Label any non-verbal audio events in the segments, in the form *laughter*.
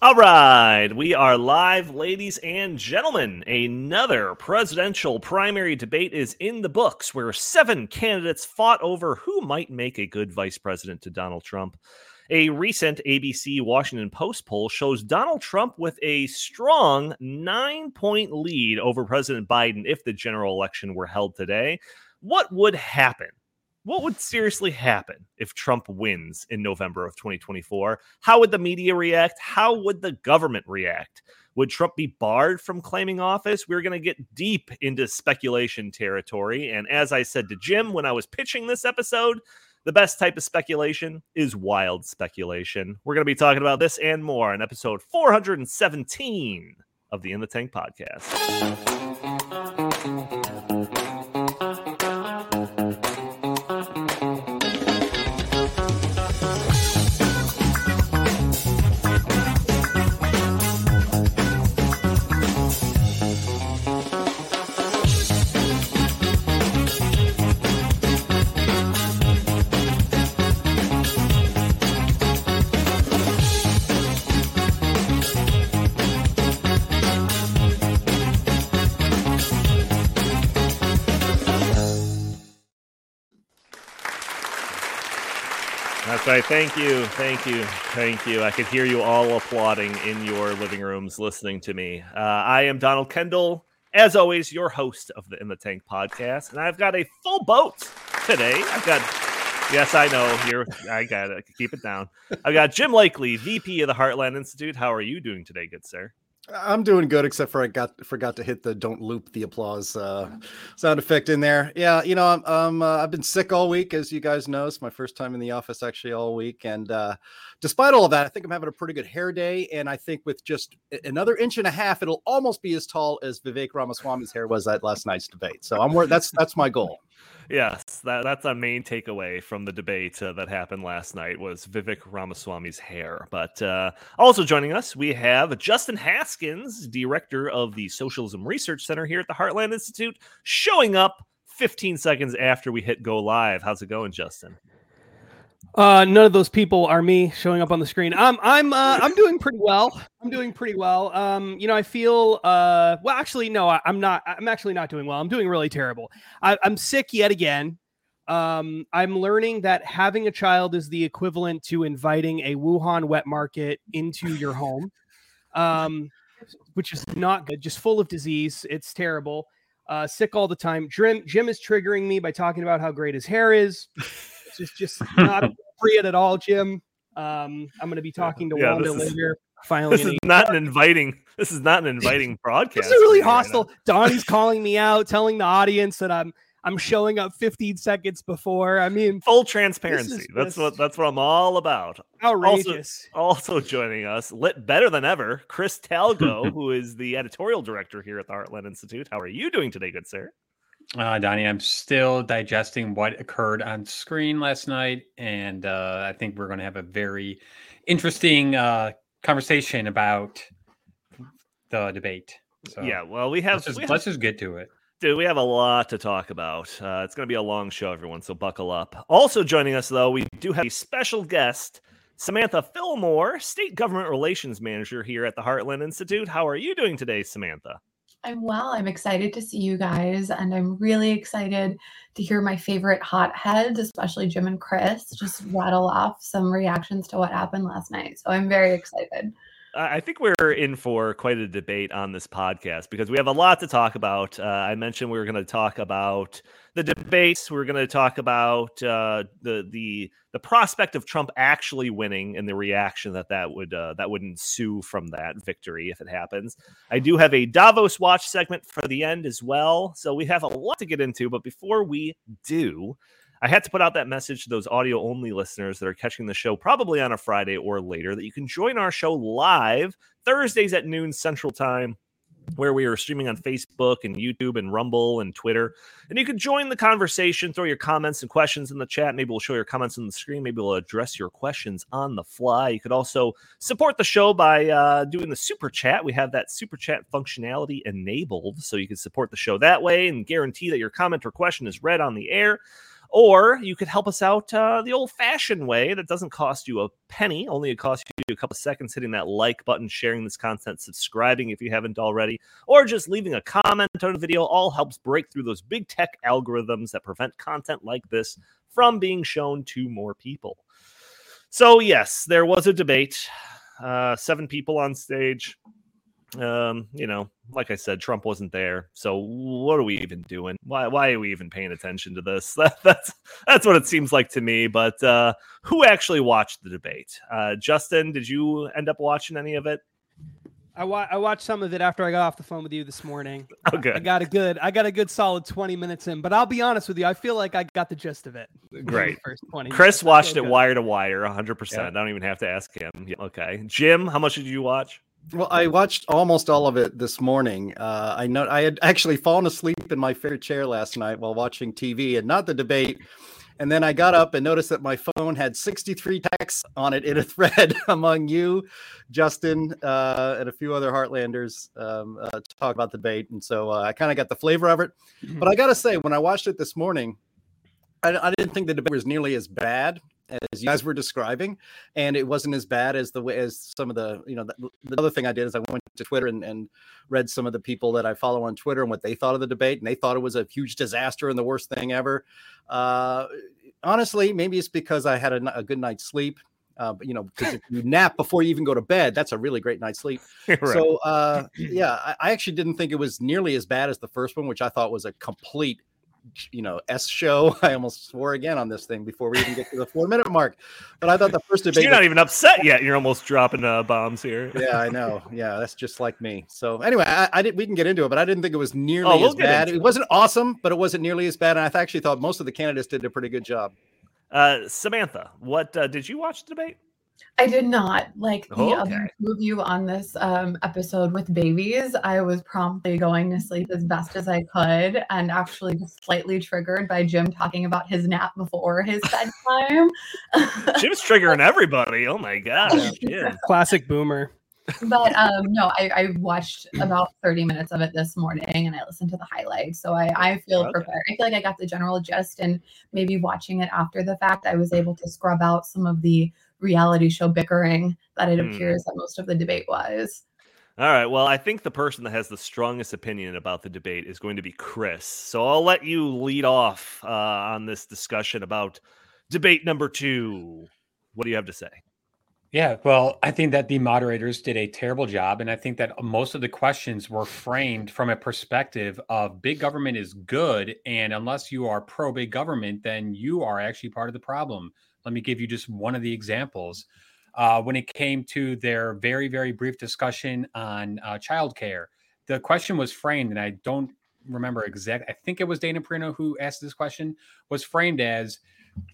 All right, we are live, ladies and gentlemen. Another presidential primary debate is in the books where seven candidates fought over who might make a good vice president to Donald Trump. A recent ABC Washington Post poll shows Donald Trump with a strong nine point lead over President Biden if the general election were held today. What would happen? What would seriously happen if Trump wins in November of 2024? How would the media react? How would the government react? Would Trump be barred from claiming office? We're going to get deep into speculation territory. And as I said to Jim when I was pitching this episode, the best type of speculation is wild speculation. We're going to be talking about this and more in episode 417 of the In the Tank podcast. Right. Thank you. Thank you. Thank you. I could hear you all applauding in your living rooms listening to me. Uh, I am Donald Kendal, as always, your host of the In the Tank podcast. And I've got a full boat today. I've got, yes, I know, you're, I got to Keep it down. I've got Jim Lakely, VP of the Heartland Institute. How are you doing today, good sir? I'm doing good, except for I got forgot to hit the "don't loop the applause" uh, sound effect in there. Yeah, you know, I'm, I'm uh, I've been sick all week, as you guys know. It's my first time in the office actually all week, and uh, despite all of that, I think I'm having a pretty good hair day. And I think with just another inch and a half, it'll almost be as tall as Vivek Ramaswamy's hair was at last night's debate. So I'm that's that's my goal. Yes, that, that's a main takeaway from the debate uh, that happened last night was Vivek Ramaswamy's hair. But uh, also joining us, we have Justin Haskins, director of the Socialism Research Center here at the Heartland Institute, showing up 15 seconds after we hit go live. How's it going, Justin? Uh, none of those people are me showing up on the screen. I'm I'm uh, I'm doing pretty well. I'm doing pretty well. Um, you know, I feel uh, well. Actually, no, I, am not. I'm actually not doing well. I'm doing really terrible. I, I'm sick yet again. Um, I'm learning that having a child is the equivalent to inviting a Wuhan wet market into your home, um, which is not good. Just full of disease. It's terrible. Uh, sick all the time. Jim Jim is triggering me by talking about how great his hair is. It's just *laughs* not appropriate at all, Jim. Um, I'm going to be talking to yeah, Wanda later. Finally, this is not an inviting. This is not an inviting broadcast. *laughs* This is really hostile. Right Donnie's *laughs* calling me out, telling the audience that I'm I'm showing up 15 seconds before. I mean, full transparency. That's what that's what I'm all about. Outrageous. Also, also joining us, lit better than ever, Chris Talgo, who is the editorial director here at the Heartland Institute. How are you doing today, good sir? Uh, Donnie, I'm still digesting what occurred on screen last night, and uh, I think we're going to have a very interesting uh, conversation about the debate. So, yeah, well, we have let's just, have, let's just get to it. Dude, we have a lot to talk about. Uh, it's going to be a long show, everyone, so buckle up. Also joining us, though, we do have a special guest, Samantha Fillmore, State Government Relations Manager here at the Heartland Institute. How are you doing today, Samantha? I'm well. I'm excited to see you guys, and I'm really excited to hear my favorite hotheads, especially Jim and Chris, just rattle off some reactions to what happened last night. So I'm very excited. I think we're in for quite a debate on this podcast because we have a lot to talk about. Uh, I mentioned we were going to talk about the debates. We are going to talk about uh, the the the prospect of Trump actually winning and the reaction that that would uh, that would ensue from that victory if it happens. I do have a Davos watch segment for the end as well, so we have a lot to get into. But before we do, I had to put out that message to those audio only listeners that are catching the show probably on a Friday or later that you can join our show live Thursdays at noon Central Time where we are streaming on Facebook and YouTube and Rumble and Twitter. And you can join the conversation, throw your comments and questions in the chat. Maybe we'll show your comments on the screen. Maybe we'll address your questions on the fly. You could also support the show by uh, doing the super chat. We have that super chat functionality enabled, so you can support the show that way and guarantee that your comment or question is read on the air. Or you could help us out uh, the old fashioned way that doesn't cost you a penny, only it costs you a couple seconds hitting that like button, sharing this content, subscribing if you haven't already, or just leaving a comment on the video. All helps break through those big tech algorithms that prevent content like this from being shown to more people. So, yes, there was a debate. Uh, seven people on stage um you know like i said trump wasn't there so what are we even doing why why are we even paying attention to this *laughs* that, that's that's what it seems like to me but uh who actually watched the debate uh justin did you end up watching any of it I, wa- I watched some of it after I got off the phone with you this morning. *laughs* okay I got a good I got a good solid 20 minutes in, but I'll be honest with you, I feel like I got the gist of it. great First 20. chris minutes. Watched it good. wire to wire 100% i don't even have to ask him Yeah, okay jim how much did you watch Well, I watched almost all of it this morning. Uh, I know I had actually fallen asleep in my favorite chair last night while watching TV, and not the debate. And then I got up and noticed that my phone had 63 texts on it in a thread *laughs* among you, Justin, uh, and a few other Heartlanders um, uh, to talk about the debate. And so uh, I kind of got the flavor of it. But I got to say, when I watched it this morning, I, I didn't think the debate was nearly as bad as you guys were describing, and it wasn't as bad as the way as some of the you know the, the other thing I did is I went to Twitter and, and read some of the people that I follow on Twitter and what they thought of the debate, and they thought it was a huge disaster and the worst thing ever. Uh, honestly, maybe it's because I had a good night's sleep. Uh, you know, because if you nap before you even go to bed, that's a really great night's sleep. *laughs* Right. So, uh, *clears throat* yeah, I, I actually didn't think it was nearly as bad as the first one, which I thought was a complete, you know, S show. *laughs* I almost swore again on this thing before we even get to the four minute mark. But I thought the first *laughs* debate. you're was- not even upset yet you're almost dropping uh, bombs here yeah, I know. Yeah, that's just like me. So anyway, I, I did. We can get into it, but I didn't think it was nearly Oh, we'll as bad. into It wasn't awesome, but it wasn't nearly as bad. And I actually thought most of the candidates did a pretty good job. uh samantha what uh, did you watch the debate I did not like the Okay. other two of you on this um, episode with babies. I was promptly going to sleep as best as I could, and actually just slightly triggered by Jim talking about his nap before his bedtime. *laughs* jim's triggering everybody oh my gosh yeah. *laughs* Classic boomer. but um, no, I, I watched about 30 minutes of it this morning, and I listened to the highlights. So I, I feel Okay. prepared. I feel like I got the general gist, and maybe watching it after the fact, I was able to scrub out some of the reality show bickering that it Hmm. appears that most of the debate was. All right. Well, I think the person that has the strongest opinion about the debate is going to be Chris. So I'll let you lead off uh, on this discussion about debate number two. What do you have to say? Yeah, well, I think that the moderators did a terrible job. And I think that most of the questions were framed from a perspective of big government is good. And unless you are pro big government, then you are actually part of the problem. Let me give you just one of the examples. Uh, when it came to their very, very brief discussion on uh, childcare, the question was framed, and I don't remember exact. I think it was Dana Perino who asked this question. Was framed as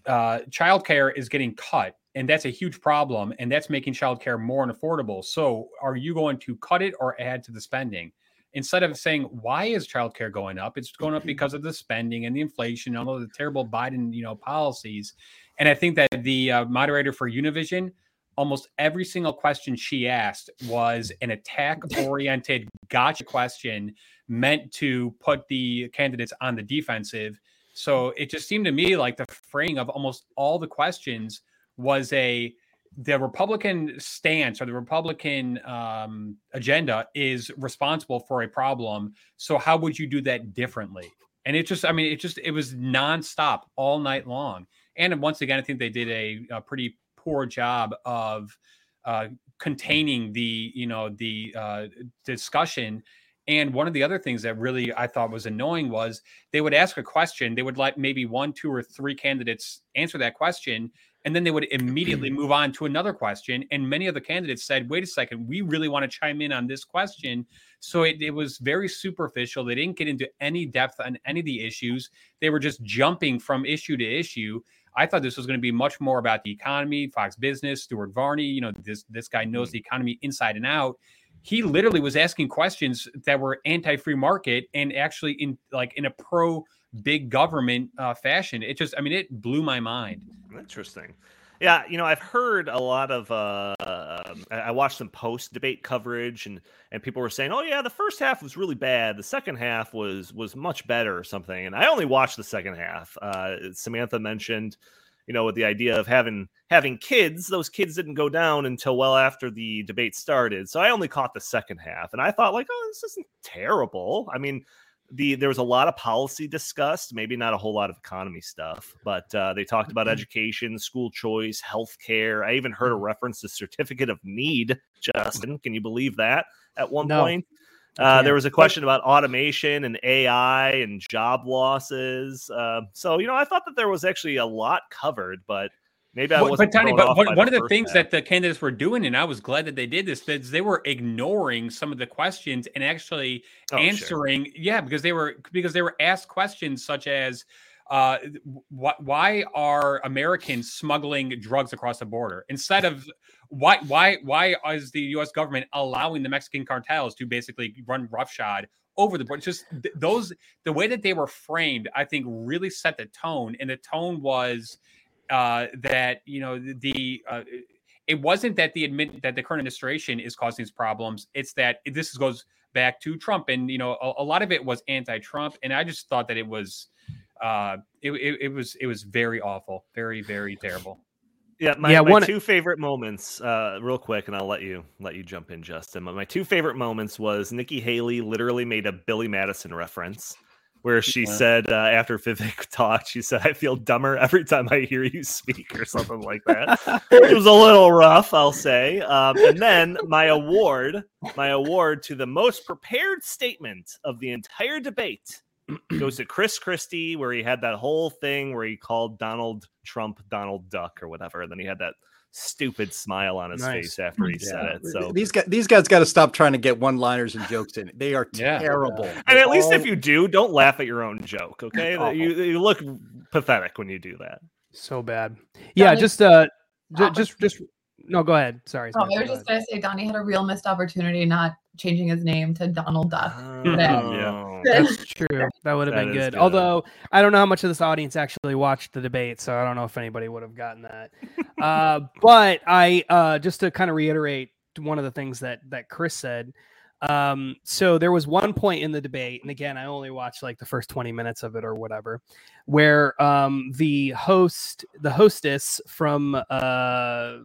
uh, childcare is getting cut, and that's a huge problem, and that's making childcare more unaffordable. So, are you going to cut it or add to the spending? Instead of saying why is childcare going up, it's going up *clears throat* because of the spending and the inflation, and all of the terrible Biden, you know, policies. And I think that the uh, moderator for Univision, almost every single question she asked was an attack-oriented *laughs* gotcha question meant to put the candidates on the defensive. So it just seemed to me like the fraying of almost all the questions was a the Republican stance or the Republican um, agenda is responsible for a problem. So how would you do that differently? And it just, I mean, it just, it was nonstop all night long. And once again, I think they did a, a pretty poor job of uh, containing the, you know, the uh, discussion. And one of the other things that really I thought was annoying was they would ask a question, they would let maybe one, two, or three candidates answer that question, and then they would immediately move on to another question. And many of the candidates said, wait a second, we really want to chime in on this question. So it, it was very superficial. They didn't get into any depth on any of the issues. They were just jumping from issue to issue. I thought this was going to be much more about the economy, Fox Business, Stuart Varney. You know, this this guy knows the economy inside and out. He literally was asking questions that were anti-free market and actually in like in a pro big government uh, fashion. It just, I mean, it blew my mind. Interesting. Yeah, you know, I've heard a lot of. Uh, I watched some post debate coverage, and and people were saying, "Oh yeah, the first half was really bad. The second half was was much better, or something." And I only watched the second half. Uh, Samantha mentioned, you know, with the idea of having having kids, those kids didn't go down until well after the debate started. So I only caught the second half, and I thought like, "Oh, this isn't terrible." I mean, the there was a lot of policy discussed, maybe not a whole lot of economy stuff, but uh, they talked about Mm-hmm. education, school choice, healthcare. I even heard a reference to certificate of need. Justin, can you believe that? At one No, point, uh, there was a question about automation and AI and job losses. Uh, so you know, I thought that there was actually a lot covered, but maybe I wasn't. but Tony, but one, one of the things half. that the candidates were doing, and I was glad that they did this, is they were ignoring some of the questions and actually Oh, sure. answering. Yeah, because they were because they were asked questions such as. Uh, wh- why are Americans smuggling drugs across the border instead of why why why is the U.S. government allowing the Mexican cartels to basically run roughshod over the border? Just th- those the way that they were framed, I think, really set the tone, and the tone was uh, that you know the- the uh, it wasn't that the admit that the current administration is causing these problems. It's that this goes back to Trump, and you know a, a lot of it was anti-Trump, and I just thought that it was uh, it, it, it was it was very awful, very very terrible. Yeah, my, Yeah, my one- two favorite moments, uh, real quick, and I'll let you let you jump in, Justin. But my two favorite moments was Nikki Haley literally made a Billy Madison reference, where she Yeah. said uh, after Vivek *laughs* talked, she said, "I feel dumber every time I hear you speak," or something like that. it was a *laughs* little rough, I'll say. Um, and then my award, my award to the most prepared statement of the entire debate *clears throat* goes to Chris Christie, where he had that whole thing where he called Donald Trump Donald Duck or whatever, and then he had that stupid smile on his Nice. face after he said it. So. these guys, these guys got to stop trying to get one-liners and jokes in. They are Yeah. terrible. And at least if you do, don't laugh at your own joke, okay? You, you look pathetic when you do that. So bad. Yeah, Donnie- just uh, ju- Oh, just just no. Go ahead. Sorry. Oh, I was go just gonna say Donnie had a real missed opportunity not changing his name to Donald Duck. Oh. That's *laughs* true. That would have been good. good. Although I don't know how much of this audience actually watched the debate, so I don't know if anybody would have gotten that. *laughs* uh, but I uh, just to kind of reiterate one of the things that that Chris said. Um, so there was one point in the debate, and again, I only watched like the first 20 minutes of it or whatever, where um, the host, the hostess from uh,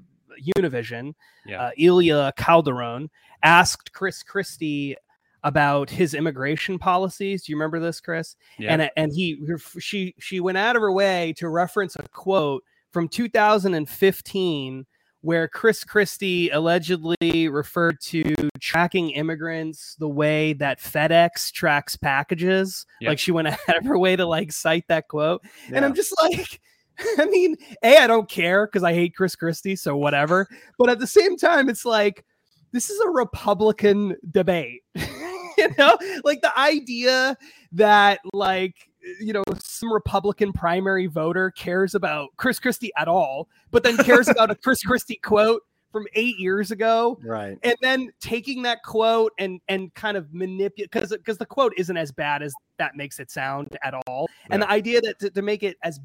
Univision, Yeah. uh, Ilia Calderon, asked Chris Christie about his immigration policies. Do you remember this, Chris? Yeah. And and he she she went out of her way to reference a quote from 2015 where Chris Christie allegedly referred to tracking immigrants the way that FedEx tracks packages. Yep. Like she went *laughs* out of her way to like cite that quote. And I'm just like, *laughs* I mean, A, I don't care because I hate Chris Christie, so whatever. But at the same time, it's like, this is a Republican debate. *laughs* you know, like the idea that, like, you know, some Republican primary voter cares about Chris Christie at all, but then cares *laughs* about a Chris Christie quote from eight years ago right. and then taking that quote and and kind of manipulate because because the quote isn't as bad as that makes it sound at all and the idea that to, to make it as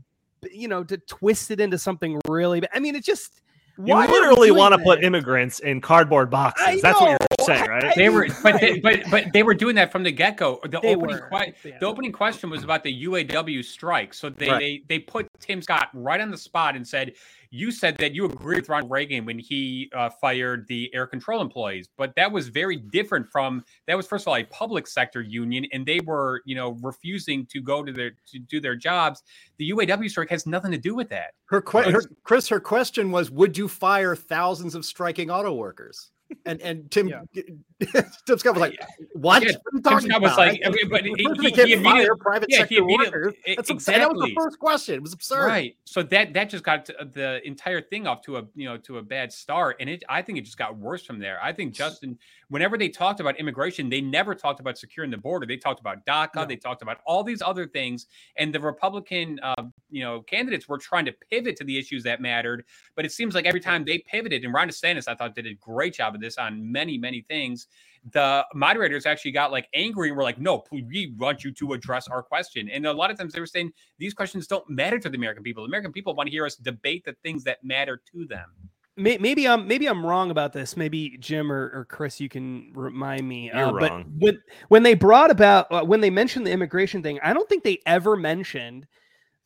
you know to twist it into something really i mean it just You why literally want to put immigrants in cardboard boxes. That's what you're saying, I- right? They were, but they, but but they were doing that from the get go. The They opening que- yeah. the opening question was about the UAW strike. So they, Right. they they put Tim Scott right on the spot and said, "You said that you agreed with Ronald Reagan when he uh, fired the air control employees, but that was very different from that was first of all a public sector union, and they were you know refusing to go to their to do their jobs. The UAW strike has nothing to do with that. Her, que- her Chris, her question was, would you fire thousands of striking auto workers? And and Tim Yeah. *laughs* Tim Scott was like, what? Yeah, what are you Tim Scott was like, I- okay, but he- he- that he immediately- private yeah, sector workers. That's absurd. That was the first question. It was absurd. Right. So that that just got uh, the entire thing off to a you know to a bad start, and it I think it just got worse from there. I think Justin, whenever they talked about immigration, they never talked about securing the border. They talked about DACA. No. They talked about all these other things, and the Republican uh, you know candidates were trying to pivot to the issues that mattered. But it seems like every time they pivoted, and Ron DeSantis, I thought did a great job of this on many many things. the moderators actually got like angry and were like, "No, we want you to address our question." And a lot of times they were saying these questions don't matter to the American people. The American people want to hear us debate the things that matter to them. Maybe I'm maybe I'm wrong about this. Maybe Jim or, or Chris, you can remind me. You're uh, wrong. But when when they brought about uh, when they mentioned the immigration thing, I don't think they ever mentioned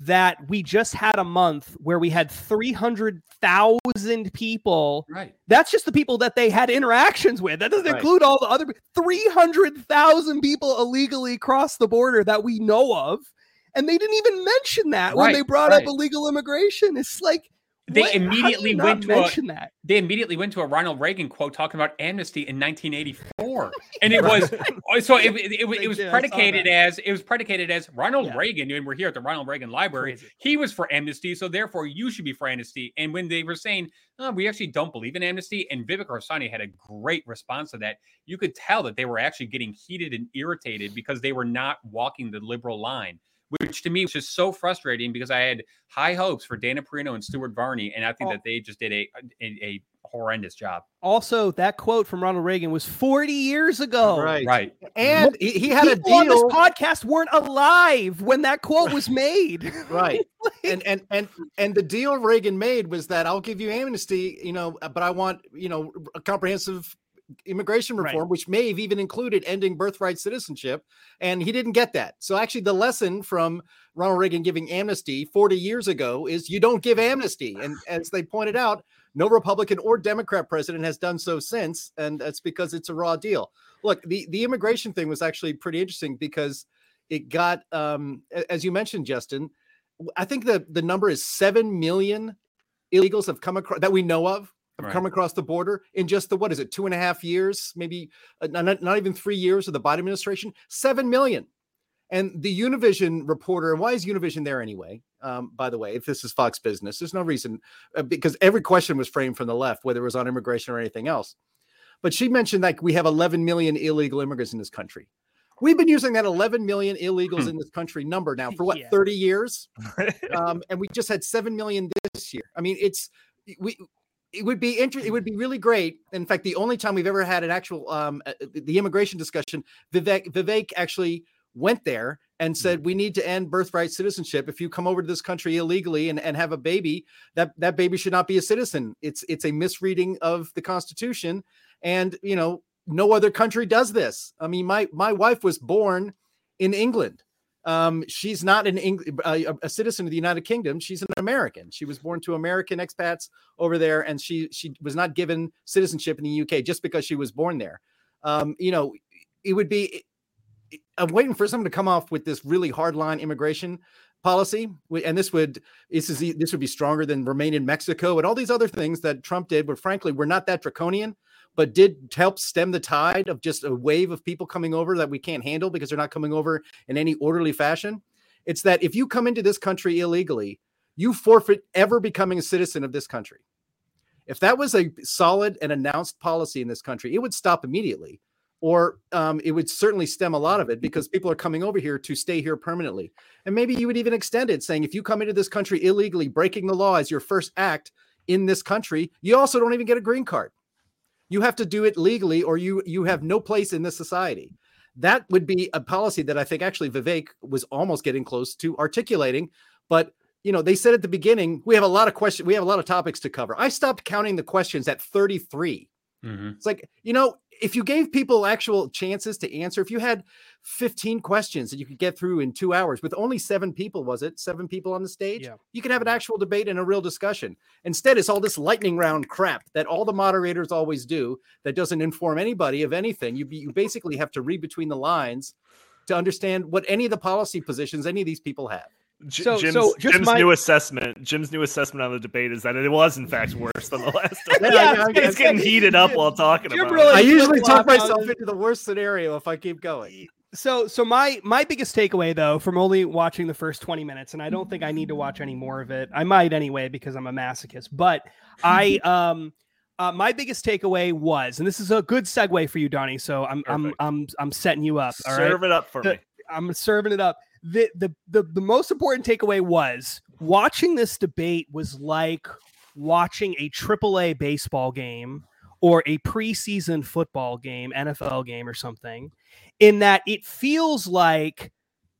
that we just had a month where we had 300,000 people. Right. That's just the people that they had interactions with. That doesn't Right. include all the other 300,000 people illegally cross the border that we know of. And they didn't even mention that when they brought right. up illegal immigration. It's like They what? How do you immediately went to a- that. They immediately went to a Ronald Reagan quote talking about amnesty in 1984, *laughs* and it was uh, so it, it, it, was- it was predicated as it was predicated as Ronald Yeah. Reagan, and we're here at the Ronald Reagan Library. Crazy. He was for amnesty, so therefore you should be for amnesty. And when they were saying "Oh, we actually don't believe in amnesty, and Vivek Ramaswamy had a great response to that, you could tell that they were actually getting heated and irritated because they were not walking the liberal line. Which to me was just so frustrating because I had high hopes for Dana Perino and Stuart Varney, and I think Oh. that they just did a, a, a horrendous job. Also, that quote from Ronald Reagan was 40 years ago. right. Right. And he, he had a People on this podcast weren't alive when that quote was made. *laughs* right *laughs* and and and and the deal reagan made was that i'll give you amnesty you know but i want you know a comprehensive immigration Right. reform which may have even included ending birthright citizenship and he didn't get that. So actually the lesson from ronald reagan giving amnesty 40 years ago is you don't give amnesty. And as they pointed out no republican or democrat president has done so since and that's because it's a raw deal. Look the the immigration thing was actually pretty interesting because it got um as you mentioned justin I think the the number is seven million illegals have come across that we know of have Right. come across the border in just the what is it two and a half years, maybe uh, not, not even three years of the Biden administration. Seven million. And the Univision reporter, and why is Univision there anyway? Um, by the way, if this is Fox Business, there's no reason uh, because every question was framed from the left, whether it was on immigration or anything else. But she mentioned like we have 11 million illegal immigrants in this country. We've been using that 11 million illegals Hmm. in this country number now for what *laughs* Yeah. 30 years, *laughs* um, and we just had 7 million this year. I mean, it's we. It would be interesting. It would be really great. In fact, the only time we've ever had an actual um, uh, the immigration discussion, Vivek Vivek actually went there and said we need to end birthright citizenship. If you come over to this country illegally and, and have a baby, that that baby should not be a citizen. It's it's a misreading of the Constitution, and you know no other country does this. I mean, my my wife was born in England. Um, she's not an Eng- a, a citizen of the United Kingdom. She's an American. She was born to American expats over there, and she she was not given citizenship in the UK just because she was born there. Um, you know, it would be. I'm waiting for someone to come off with this really hardline immigration policy, and this would this is this would be stronger than remain in Mexico and all these other things that Trump did. But frankly, we're not that draconian, but did help stem the tide of just a wave of people coming over that we can't handle because they're not coming over in any orderly fashion. It's that if you come into this country illegally, you forfeit ever becoming a citizen of this country. If that was a solid and announced policy in this country, it would stop immediately, or um, it would certainly stem a lot of it because people are coming over here to stay here permanently. And maybe you would even extend it, saying if you come into this country illegally, breaking the law as your first act in this country, you also don't even get a green card. You have to do it legally, or you you have no place in this society. That would be a policy that I think actually Vivek was almost getting close to articulating, but you know, they said at the beginning, we have a lot of questions, we have a lot of topics to cover. I stopped counting the questions at 33. Mhm. It's like, you know, if you gave people actual chances to answer, if you had 15 questions that you could get through in two hours with only seven people, was it? Seven people on the stage? Yeah. You could have an mm-hmm. actual debate and a real discussion. Instead, it's all this lightning round crap that all the moderators always do that doesn't inform anybody of anything. You, you basically have to read between the lines to understand what any of the policy positions any of these people have. J- So- Jim's, so just Jim's my- new assessment. Jim's new assessment on the debate is that it was in fact worse than the last one. *laughs* Yeah, Yeah, yeah, it's getting heated up while talking Jim about really- it. I usually talk myself into the worst scenario if I keep going. So so my my biggest takeaway though from only watching the first 20 minutes and I don't think I need to watch any more of it. I might anyway because I'm a masochist. But I *laughs* um uh, my biggest takeaway was and this is a good segue for you Donnie. So I'm I'm I'm I'm setting you up, all right? Serve it up for The- me. I'm serving it up. The, the the the most important takeaway was watching this debate was like watching a AAA baseball game or a preseason football game, NFL game or something, in that it feels like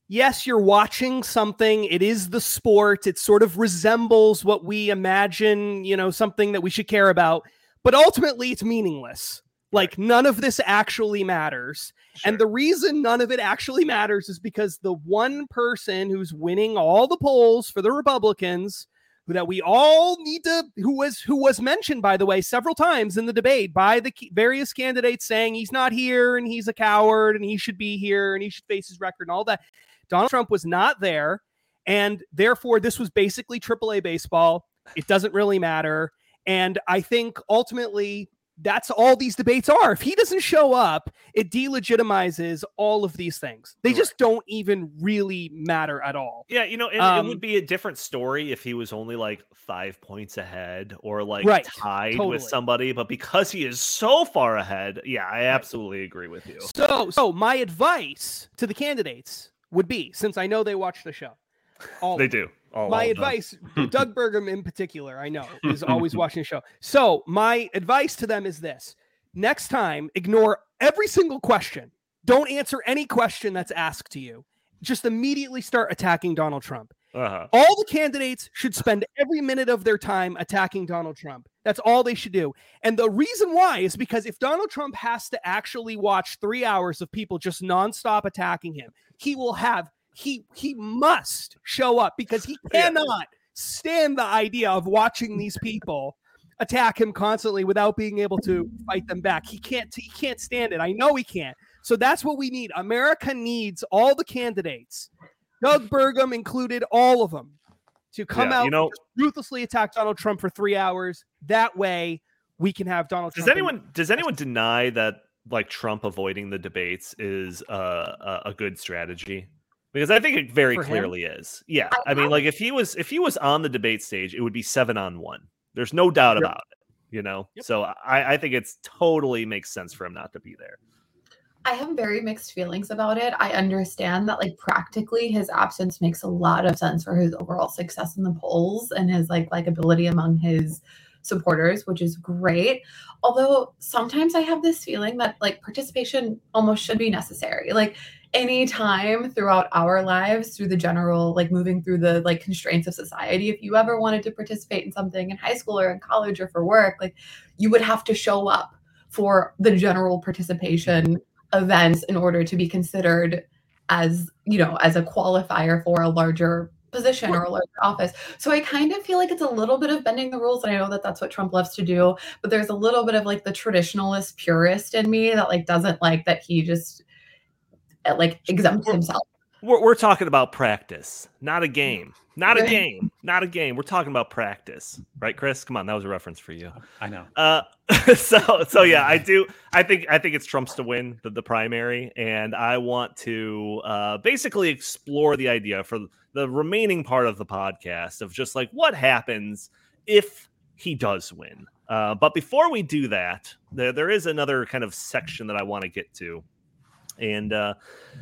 yes, you're watching something. It is the sport. It sort of resembles what we imagine, you know, something that we should care about, but ultimately it's meaningless. Like none of this actually matters. Sure. And the reason none of it actually matters is because the one person who's winning all the polls for the Republicans who that we all need to who was who was mentioned by the way several times in the debate by the various candidates saying he's not here and he's a coward and he should be here and he should face his record and all that. Donald Trump was not there and therefore this was basically AAA baseball. It doesn't really matter and I think ultimately that's all these debates are. If he doesn't show up, it delegitimizes all of these things. They just don't even really matter at all. Yeah, you know, it Um, would be a different story if he was only like five points ahead or like Right, tied totally. with somebody. But because he is so far ahead, yeah, I absolutely agree with you. So, so my advice to the candidates would be, since I know they watch the show, all *laughs* They do. All, my all advice, Doug Burgum in particular, I know *laughs* is always watching the show. So my advice to them is this: next time, ignore every single question. Don't answer any question that's asked to you. Just immediately start attacking Donald Trump. Uh-huh. All the candidates should spend every minute of their time attacking Donald Trump. That's all they should do. And the reason why is because if Donald Trump has to actually watch three hours of people just nonstop attacking him, he will have he he must show up because he cannot stand the idea of watching these people attack him constantly without being able to fight them back. He can't he can't stand it. I know he can't. So that's what we need. America needs all the candidates, Doug Burgum included, all of them, to come Yeah, out you know- and ruthlessly attack Donald Trump for three hours. That way, we can have Donald Does Trump. in- anyone does anyone deny that like Trump avoiding the debates is uh, a a good strategy? Because I think it very For him? clearly is. Yeah, I- I mean, I- like if he was if he was on the debate stage, it would be seven on one. There's no doubt Yep. about it. You know, Yep. so I, I think it's totally makes sense for him not to be there. I have very mixed feelings about it. I understand that like practically his absence makes a lot of sense for his overall success in the polls and his like likability among his supporters, which is great. Although sometimes I have this feeling that like participation almost should be necessary. Like any time throughout our lives through the general like moving through the like constraints of society if you ever wanted to participate in something in high school or in college or for work like you would have to show up for the general participation events in order to be considered as you know as a qualifier for a larger position or a larger office. So i kind of feel like it's a little bit of bending the rules and i know that that's what trump loves to do but there's a little bit of like the traditionalist purist in me that like doesn't like that he just like exempts Well, himself We're, we're talking about practice, not a game. Not a game. Not a game. We're talking about practice, right, Chris? Come on, that was a reference for you. I know. Uh, *laughs* so so yeah, I do. I think I think it's Trump's to win the, the primary, and I want to uh, basically explore the idea for the remaining part of the podcast of just like what happens if he does win. Uh, but before we do that, there there is another kind of section that I want to get to. And uh,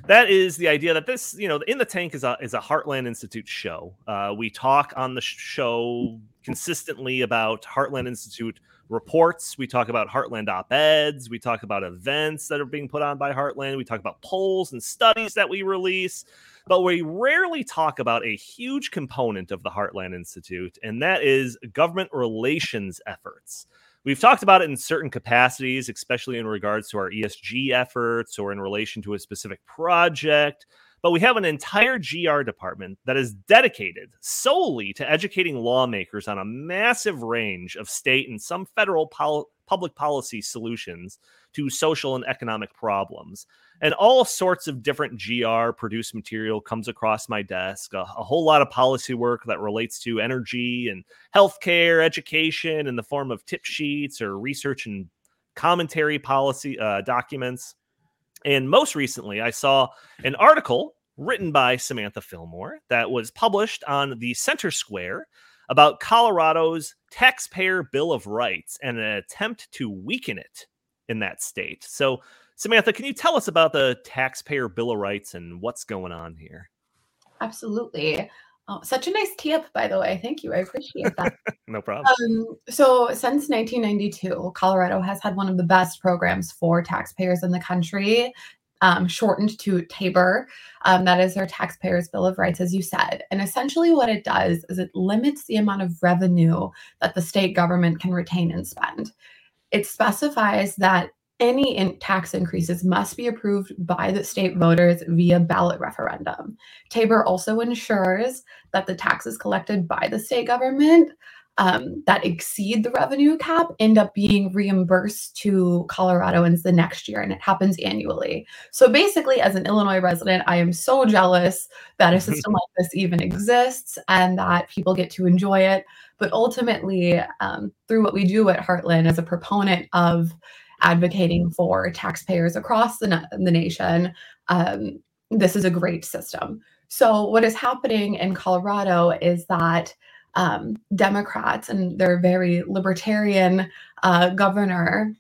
that is the idea that this, you know, in the tank is a is a Heartland Institute show. Uh, we talk on the show consistently about Heartland Institute reports. We talk about Heartland op eds. We talk about events that are being put on by Heartland. We talk about polls and studies that we release. But we rarely talk about a huge component of the Heartland Institute, and that is government relations efforts. We've talked about it in certain capacities, especially in regards to our ESG efforts or in relation to a specific project. But we have an entire GR department that is dedicated solely to educating lawmakers on a massive range of state and some federal pol- public policy solutions to social and economic problems. And all sorts of different GR produced material comes across my desk, a, a whole lot of policy work that relates to energy and healthcare, education in the form of tip sheets or research and commentary policy uh, documents. And most recently, I saw an article written by Samantha Fillmore that was published on the Center Square about Colorado's taxpayer bill of rights and an attempt to weaken it in that state. So, Samantha, can you tell us about the taxpayer bill of rights and what's going on here? Absolutely. Oh, such a nice tip, by the way. Thank you. I appreciate that. *laughs* no problem. Um, so, since 1992, Colorado has had one of the best programs for taxpayers in the country, um, shortened to TABOR. Um, that is their Taxpayers Bill of Rights, as you said. And essentially, what it does is it limits the amount of revenue that the state government can retain and spend. It specifies that any in tax increases must be approved by the state voters via ballot referendum. Tabor also ensures that the taxes collected by the state government um, that exceed the revenue cap end up being reimbursed to Coloradoans the next year, and it happens annually. So basically, as an Illinois resident, I am so jealous that a system *laughs* like this even exists and that people get to enjoy it. But ultimately, um, through what we do at Heartland as a proponent of advocating for taxpayers across the, the nation, um, this is a great system. So, what is happening in Colorado is that um, Democrats and their very libertarian uh, governor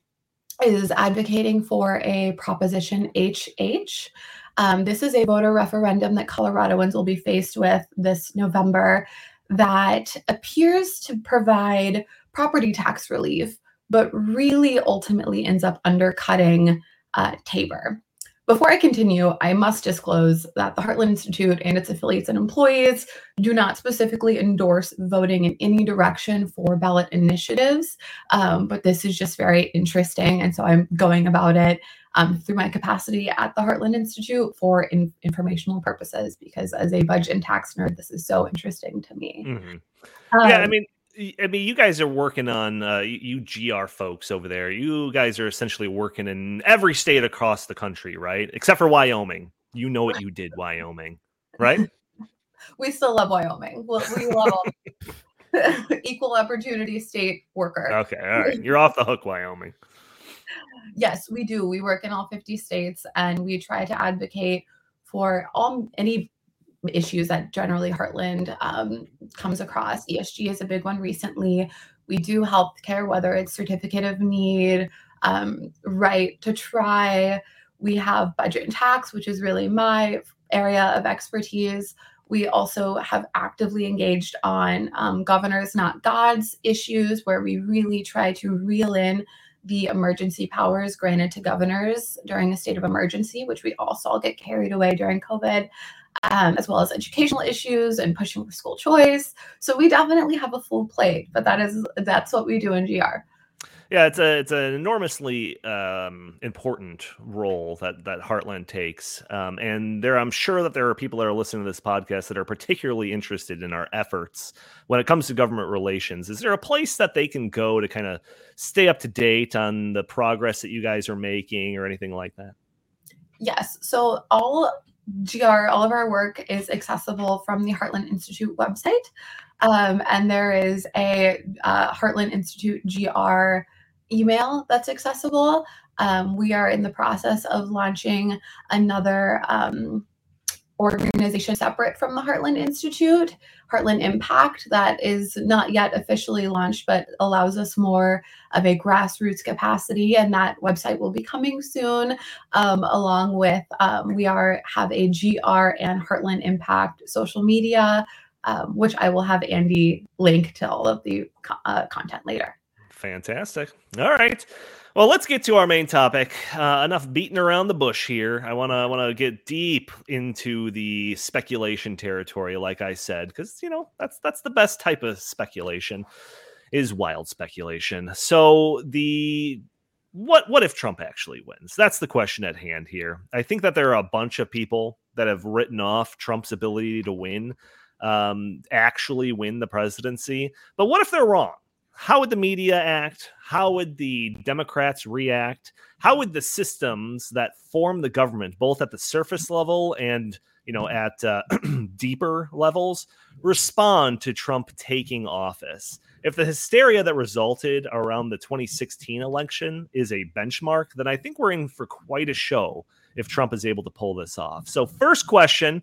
is advocating for a Proposition HH. Um, this is a voter referendum that Coloradoans will be faced with this November that appears to provide property tax relief but really ultimately ends up undercutting uh, Tabor. Before I continue, I must disclose that the Heartland Institute and its affiliates and employees do not specifically endorse voting in any direction for ballot initiatives, um, but this is just very interesting. And so I'm going about it um, through my capacity at the Heartland Institute for in- informational purposes, because as a budget and tax nerd, this is so interesting to me. Mm-hmm. Um, yeah, I mean, I mean, you guys are working on uh, you GR folks over there. You guys are essentially working in every state across the country, right? Except for Wyoming. You know what you did, Wyoming, right? *laughs* we still love Wyoming. We love *laughs* equal opportunity state worker. Okay, all right. You're off the hook, Wyoming. Yes, we do. We work in all 50 states and we try to advocate for all any issues that generally Heartland um, comes across. ESG is a big one recently. We do healthcare, whether it's certificate of need, um, right to try. We have budget and tax, which is really my area of expertise. We also have actively engaged on um, governors, not gods issues, where we really try to reel in the emergency powers granted to governors during a state of emergency, which we all get carried away during COVID um, as well as educational issues and pushing for school choice. So we definitely have a full plate, but that is that's what we do in GR. Yeah, it's a it's an enormously um, important role that that Heartland takes, um, and there I'm sure that there are people that are listening to this podcast that are particularly interested in our efforts when it comes to government relations. Is there a place that they can go to kind of stay up to date on the progress that you guys are making or anything like that? Yes. So all GR, all of our work is accessible from the Heartland Institute website. Um, and there is a uh, Heartland Institute GR email that's accessible. Um, we are in the process of launching another um, organization separate from the Heartland Institute, Heartland Impact, that is not yet officially launched, but allows us more of a grassroots capacity. And that website will be coming soon, um, along with um, we are have a GR and Heartland Impact social media, um, which I will have Andy link to all of the uh, content later. Fantastic. All right. Well, let's get to our main topic. Uh, enough beating around the bush here. I want to want to get deep into the speculation territory, like I said, because you know that's that's the best type of speculation, is wild speculation. So the what what if Trump actually wins? That's the question at hand here. I think that there are a bunch of people that have written off Trump's ability to win, um, actually win the presidency. But what if they're wrong? How would the media act? How would the Democrats react? How would the systems that form the government, both at the surface level and you know at uh, *clears throat* deeper levels, respond to Trump taking office? If the hysteria that resulted around the 2016 election is a benchmark, then I think we're in for quite a show if Trump is able to pull this off. So, first question,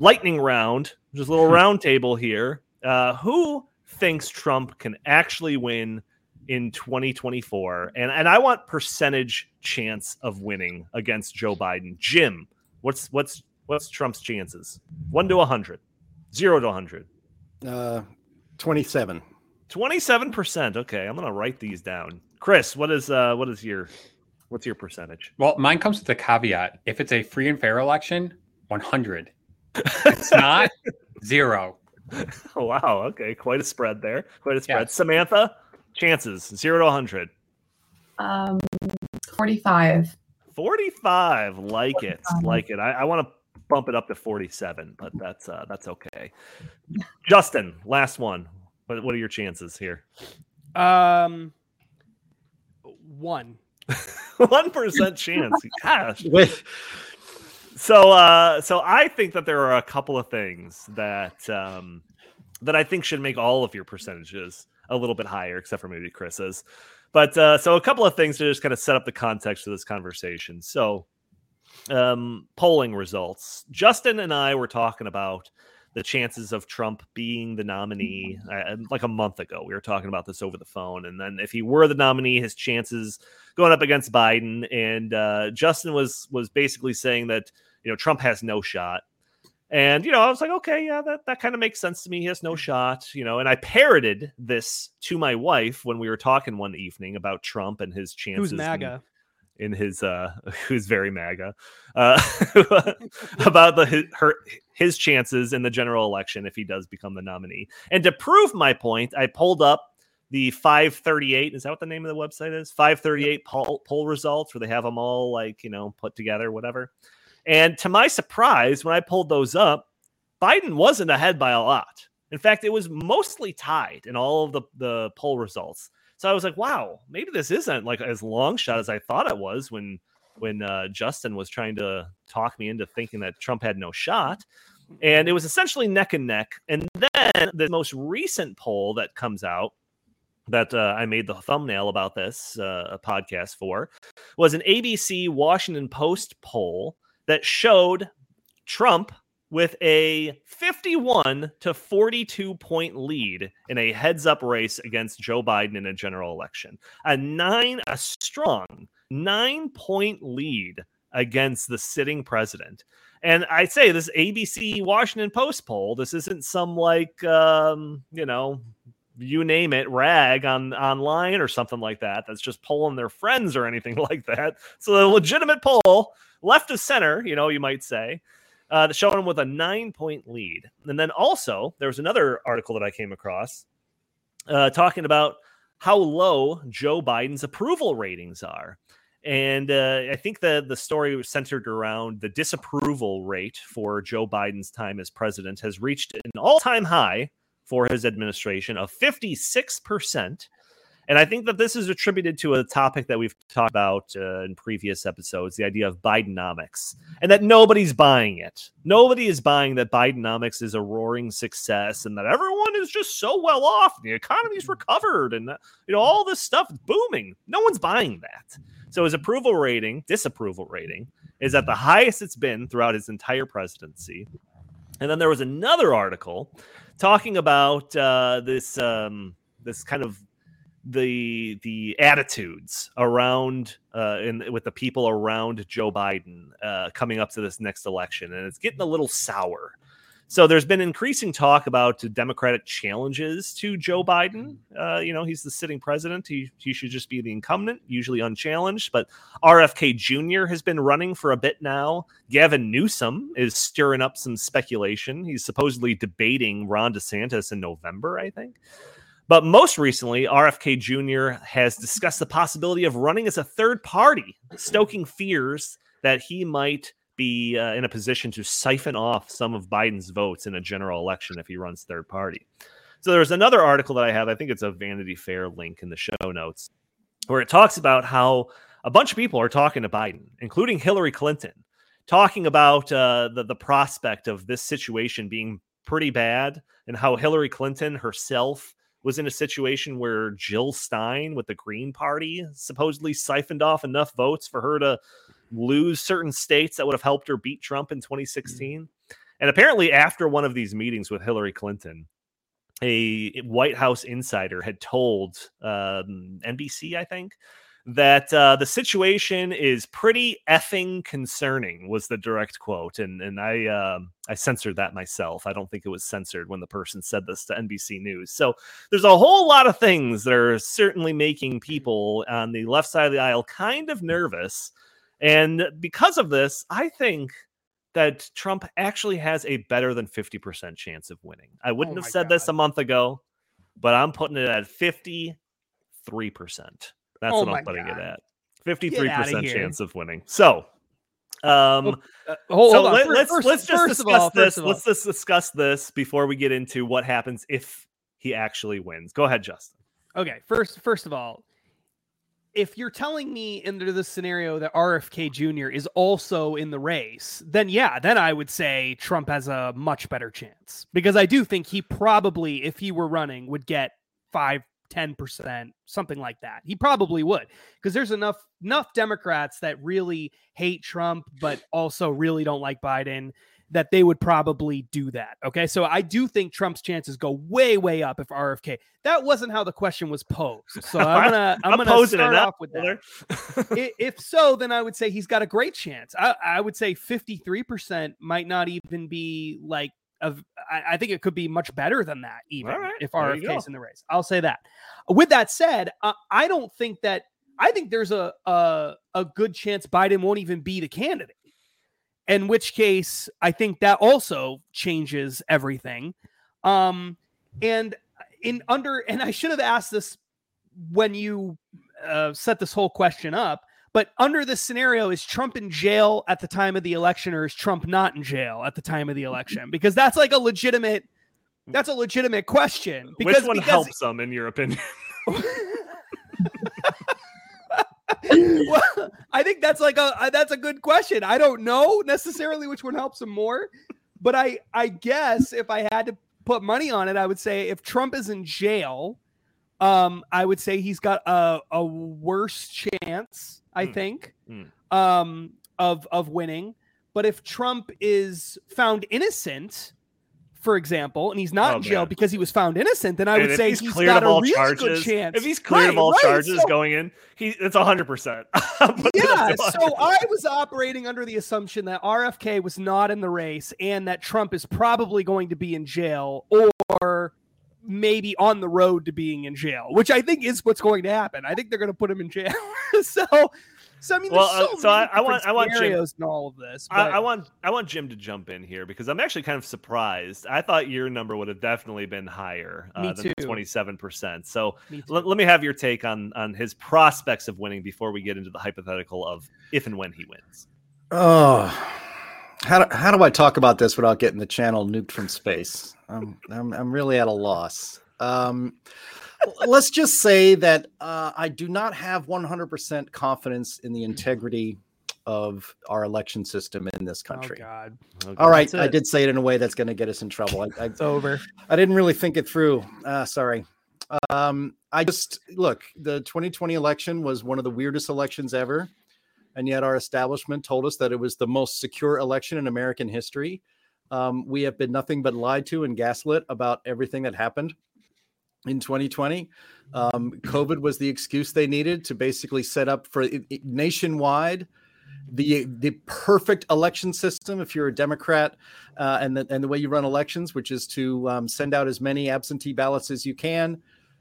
lightning round, just a little *laughs* roundtable here. Uh, who thinks Trump can actually win in 2024. And and I want percentage chance of winning against Joe Biden. Jim, what's what's what's Trump's chances? 1 to 100. 0 to 100. Uh 27. 27%. Okay, I'm going to write these down. Chris, what is uh what is your what's your percentage? Well, mine comes with a caveat. If it's a free and fair election, 100. It's not *laughs* 0. *laughs* wow, okay, quite a spread there. Quite a spread. Yes. Samantha, chances zero to 100. Um, 45. 45. Like it. Like it. I, I want to bump it up to 47, but that's uh that's okay. Justin, last one. What, what are your chances here? Um, one. *laughs* One percent chance. *laughs* Gosh. Wait, So uh so I think that there are a couple of things that um that I think should make all of your percentages a little bit higher, except for maybe Chris's. But uh so a couple of things to just kind of set up the context for this conversation. So um polling results. Justin and I were talking about the chances of Trump being the nominee uh, like a month ago. We were talking about this over the phone. And then if he were the nominee, his chances going up against Biden. And uh, Justin was was basically saying that you know Trump has no shot. And you know, I was like, okay, yeah, that that kind of makes sense to me. He has no shot, you know. And I parroted this to my wife when we were talking one evening about Trump and his chances. Who's in- MAGA? in his uh *laughs* who's very maga uh *laughs* about the his, her his chances in the general election if he does become the nominee and to prove my point i pulled up the 538 is that what the name of the website is 538 poll, poll results where they have them all like you know put together whatever and to my surprise when i pulled those up biden wasn't ahead by a lot in fact it was mostly tied in all of the the poll results so I was like, wow, maybe this isn't like as long shot as I thought it was when when uh, Justin was trying to talk me into thinking that Trump had no shot. And it was essentially neck and neck. And then the most recent poll that comes out that uh, I made the thumbnail about this uh, podcast for was an ABC Washington Post poll that showed Trump with a 51 to 42 point lead in a heads up race against Joe Biden in a general election. A nine, a strong nine point lead against the sitting president. And I say this ABC Washington Post poll, this isn't some like, um, you know, you name it rag on online or something like that that's just polling their friends or anything *laughs* like that so a legitimate poll left of center you know you might say uh, showing him with a nine point lead. And then also, there was another article that I came across uh, talking about how low Joe Biden's approval ratings are. And uh, I think the, the story was centered around the disapproval rate for Joe Biden's time as president has reached an all time high for his administration of 56%. And I think that this is attributed to a topic that we've talked about uh, in previous episodes the idea of Bidenomics, and that nobody's buying it. Nobody is buying that Bidenomics is a roaring success and that everyone is just so well off. The economy's recovered and, you know, all this stuff is booming. No one's buying that. So his approval rating, disapproval rating, is at the highest it's been throughout his entire presidency. And then there was another article talking about uh, this um, this kind of the the attitudes around uh in with the people around Joe Biden uh coming up to this next election and it's getting a little sour. So there's been increasing talk about democratic challenges to Joe Biden. Uh, you know, he's the sitting president. He, he should just be the incumbent, usually unchallenged. But RFK Jr. has been running for a bit now. Gavin Newsom is stirring up some speculation. He's supposedly debating Ron DeSantis in November, I think. But most recently, RFK Jr. has discussed the possibility of running as a third party, stoking fears that he might be uh, in a position to siphon off some of Biden's votes in a general election if he runs third party. So there's another article that I have. I think it's a Vanity Fair link in the show notes where it talks about how a bunch of people are talking to Biden, including Hillary Clinton, talking about uh, the, the prospect of this situation being pretty bad and how Hillary Clinton herself was in a situation where Jill Stein with the Green Party supposedly siphoned off enough votes for her to lose certain states that would have helped her beat Trump in 2016. And apparently, after one of these meetings with Hillary Clinton, a White House insider had told um, NBC, I think, that uh, the situation is pretty effing concerning was the direct quote. And and i um, i censored that myself. I don't think it was censored when the person said this to nbc news. So there's a whole lot of things that are certainly making people on the left side of the aisle kind of nervous and because of this i think that trump actually has a better than 50% chance of winning i wouldn't Oh have said this a month ago but i'm putting it at 53% that's Oh what I'm putting God. it at. 53% chance of winning. So, um, Uh, hold, so hold on. let, us first- let's just discuss all- this. first of all- Let's just discuss this before we get into what happens if he actually wins. Go ahead, Justin. Okay, first first of all, if you're telling me under this scenario that RFK Jr. is also in the race, then yeah, then I would say Trump has a much better chance because I do think he probably, if he were running, would get five, 10%, something like that. He probably would because there's enough enough Democrats that really hate Trump but also really don't like Biden that they would probably do that. Okay. So I do think Trump's chances go way, way up if RFK. That wasn't how the question was posed. So I'm gonna *laughs* I'm, gonna start off with that. if so, then I would say he's got a great chance. I, I would say 53% might not even be like of I, I think it could be much better than that, even right, if you RFK's in the race. I'll say that. With that said, uh, I don't think that I think there's a, a a good chance Biden won't even be the candidate. In which case, I think that also changes everything. Um, and in under *laughs* and I should have asked this when you uh, set this whole question up. But under this scenario, is Trump in jail at the time of the election, or is Trump not in jail at the time of the election? Because that's like a legitimate, that's a legitimate question. Because Which one because- helps them, in your opinion? *laughs* *laughs* *laughs* well, I think that's like a uh, that's a good question. I don't know necessarily which one helps him more, but I I guess if I had to put money on it, I would say if Trump is in jail, um, I would say he's got a a worse chance. I Hmm. think, Hmm. um, of of winning. But if Trump is found innocent, for example, and he's not Oh, in jail man. because he was found innocent, then I And would say he's he's got of a all really charges, good chance. if he's cleared of Right, all right, charges so- going in, he it's hundred percent. *laughs* yeah, so I was operating under the assumption that RFK was not in the race and that Trump is probably going to be in jail or maybe on the road to being in jail, which I think is what's going to happen. I think they're going to put him in jail. *laughs* so, so I mean, Well, there's uh, so, so many I- I want- I want Jim- scenarios in all of this. I, but- I want I want Jim to jump in here because I'm actually kind of surprised. I thought your number would have definitely been higher uh, than twenty seven percent. So me too. let, let me have your take on on his prospects of winning before we get into the hypothetical of if and when he wins. Oh, how do, how do I talk about this without getting the channel nuked from space? I'm I'm, I'm really at a loss. Um, l- let's just say that uh, I do not have 100% confidence in the integrity of our election system in this oh country. God, All right, I did say it in a way that's going to get us in trouble. I, I, it's over. I didn't really think it through. Uh, sorry. Um, I just look. The 2020 election was one of the weirdest elections ever, and yet our establishment told us that it was the most secure election in American history. Um, we have been nothing but lied to and gaslit about everything that happened in 2020. Um, COVID was the excuse they needed to basically set up for it- it- nationwide the the perfect election system if you're a Democrat uh, and the and the way you run elections, which is to um, send out as many absentee ballots as you can,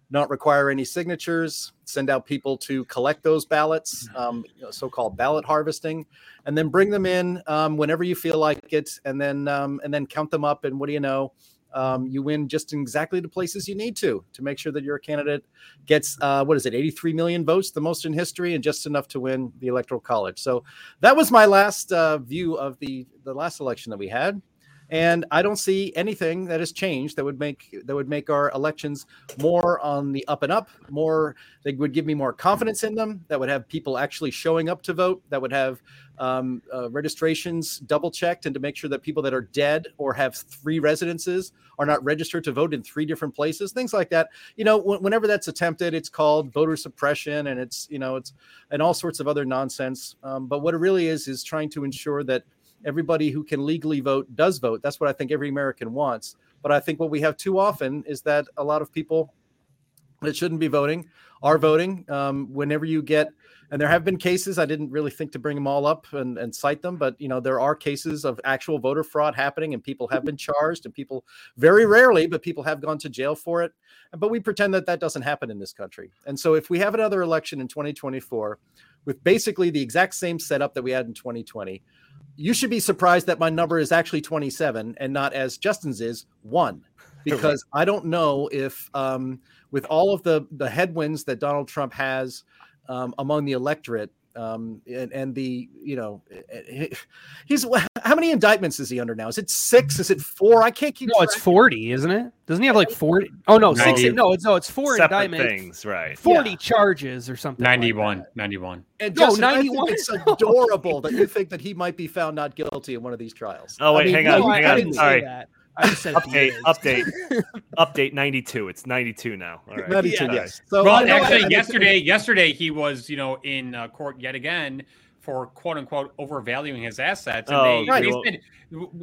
not require any signatures, send out people to collect those ballots, um, you know, so-called ballot harvesting, and then bring them in um, whenever you feel like it, and then um, and then count them up. And what do you know? Um, you win just in exactly the places you need to to make sure that your candidate gets uh, what is it, 83 million votes, the most in history, and just enough to win the electoral college. So that was my last uh, view of the the last election that we had and i don't see anything that has changed that would make that would make our elections more on the up and up more they would give me more confidence in them that would have people actually showing up to vote that would have um, uh, registrations double checked and to make sure that people that are dead or have three residences are not registered to vote in three different places things like that. You know wh- whenever that's attempted it's called voter suppression and it's you know it's and all sorts of other nonsense. Um, but what it really is is trying to ensure that everybody who can legally vote does vote. That's what I think every American wants. But I think what we have too often is that a lot of people that shouldn't be voting are voting. Um, whenever you get, and there have been cases, I didn't really think to bring them all up and, and cite them, but you know there are cases of actual voter fraud happening, and people have been charged, and people very rarely, but people have gone to jail for it. But we pretend that that doesn't happen in this country. And so if we have another election in 2024 with basically the exact same setup that we had in 2020 you should be surprised that my number is actually 27 and not as Justin's is one, *laughs* because I don't know if, um, with all of the the headwinds that Donald Trump has um, among the electorate, um, and, and the you know he's how many indictments is he under now? Is it six? Is it four? I can't keep. No, it's forty, isn't it? Doesn't he have like forty? Oh no, six. No, it's no, it's four indictments, things, right? Forty Yeah. charges or something. like 91, that. 91. And No, Justin, I 91. it's *laughs* adorable that you think that he might be found not guilty in one of these trials. Oh, I wait, mean, hang on, No, I, hang I on. didn't Sorry. say that. I just said Update, update, *laughs* update. Ninety-two. It's ninety-two now. All right. 92, Yeah. yes. So Well, actually, yesterday, yesterday he was, you know, in uh, court yet again for quote unquote overvaluing his assets. And Oh, they, right. they, said,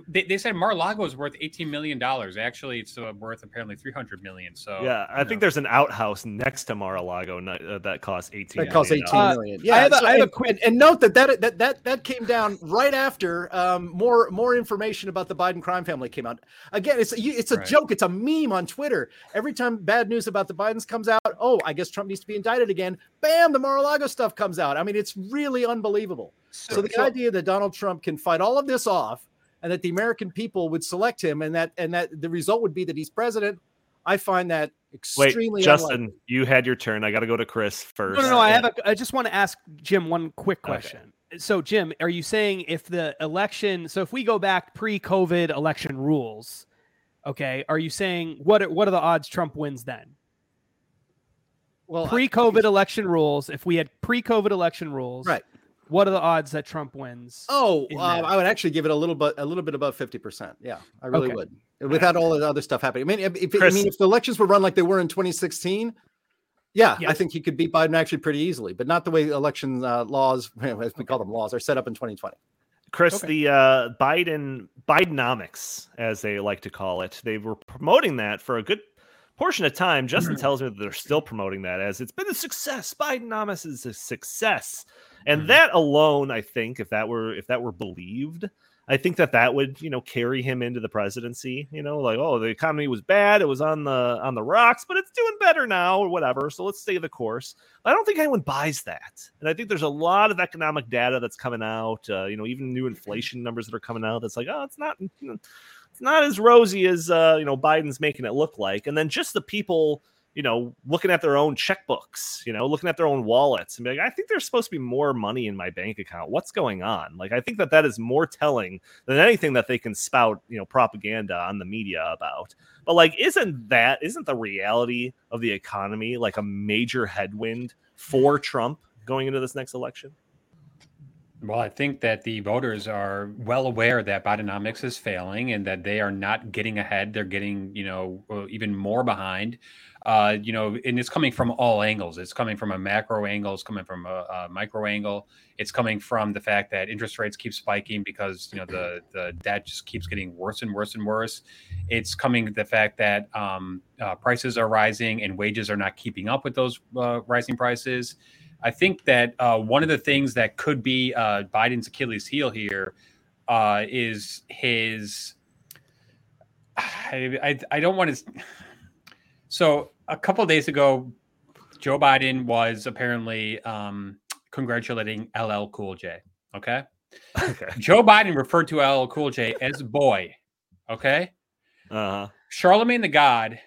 they, they said Mar-a-Lago is worth eighteen million dollars. Actually, it's uh, worth apparently three hundred million. So Yeah, I you think know. there's an outhouse next to Mar-a-Lago uh, that costs eighteen. That costs million eighteen dollars. million. Uh, Yeah, I have a- so- I have a and, and, and note that that, that that that came down right after um, more more information about the Biden crime family came out. Again, it's a, it's a Right. joke. It's a meme on Twitter. Every time bad news about the Bidens comes out, oh, I guess Trump needs to be indicted again. Bam, the Mar-a-Lago stuff comes out. I mean, it's really unbelievable. So, the idea that Donald Trump can fight all of this off, and that the American people would select him, and that and that the result would be that he's president, I find that extremely Wait, extremely Justin, unlikely. you had your turn. I got to go to Chris first. No, no, no. I have a. I just want to ask Jim one quick Okay. question. So, Jim, are you saying if the election? So, if we go back pre-COVID election rules, okay, are you saying what? Are, what are the odds Trump wins then? Well, Pre-COVID election rules. If we had pre-COVID election rules, Right. What are the odds that Trump wins? Oh, in um. I would actually give it a little bit, a little bit above fifty percent. Yeah, I really Okay. would. Without all the other stuff happening. I mean, if, if- I mean, if the elections were run like they were in 2016, yeah, I think he could beat Biden actually pretty easily. But not the way election uh, laws, *laughs* as we call them, laws are set up in 2020. Chris, Okay. the uh, Biden Bidenomics, as they like to call it, they were promoting that for a good portion of time. Justin tells me that they're still promoting that as it's been a success. Bidenomics is a success, and Mhm. that alone, I think, if that were if that were believed, I think that that would you know carry him into the presidency. You know, like oh, the economy was bad, it was on the on the rocks, but it's doing better now, or whatever. So let's stay the course. I don't think anyone buys that. And I think there's a lot of economic data that's coming out, uh, you know, even new inflation numbers that are coming out that's like, oh, it's not you know, not as rosy as uh, you know, Biden's making it look like. And then just the people, you know, looking at their own checkbooks, you know, looking at their own wallets and be like, I think there's supposed to be more money in my bank account. What's going on? Like, I think that that is more telling than anything that they can spout, you know, propaganda on the media about. But like, isn't that isn't the reality of the economy like a major headwind for Trump going into this next election? Well, I think that the voters are well aware that Bidenomics is failing and that they are not getting ahead. They're getting, you know, even more behind. Uh, you know, and it's coming from all angles. It's coming from a macro angle. It's coming from a, a micro angle. It's coming from the fact that interest rates keep spiking because you know the the debt just keeps getting worse and worse and worse. It's coming the fact that um, uh, prices are rising and wages are not keeping up with those uh, rising prices. I think that uh, one of the things that could be uh, Biden's Achilles heel here uh, is his. I, I, I don't want to. So a couple days ago, Joe Biden was apparently um, congratulating LL Cool J. Okay, Okay. *laughs* Joe Biden referred to LL Cool J as boy. Okay, Uh-huh. Charlamagne tha God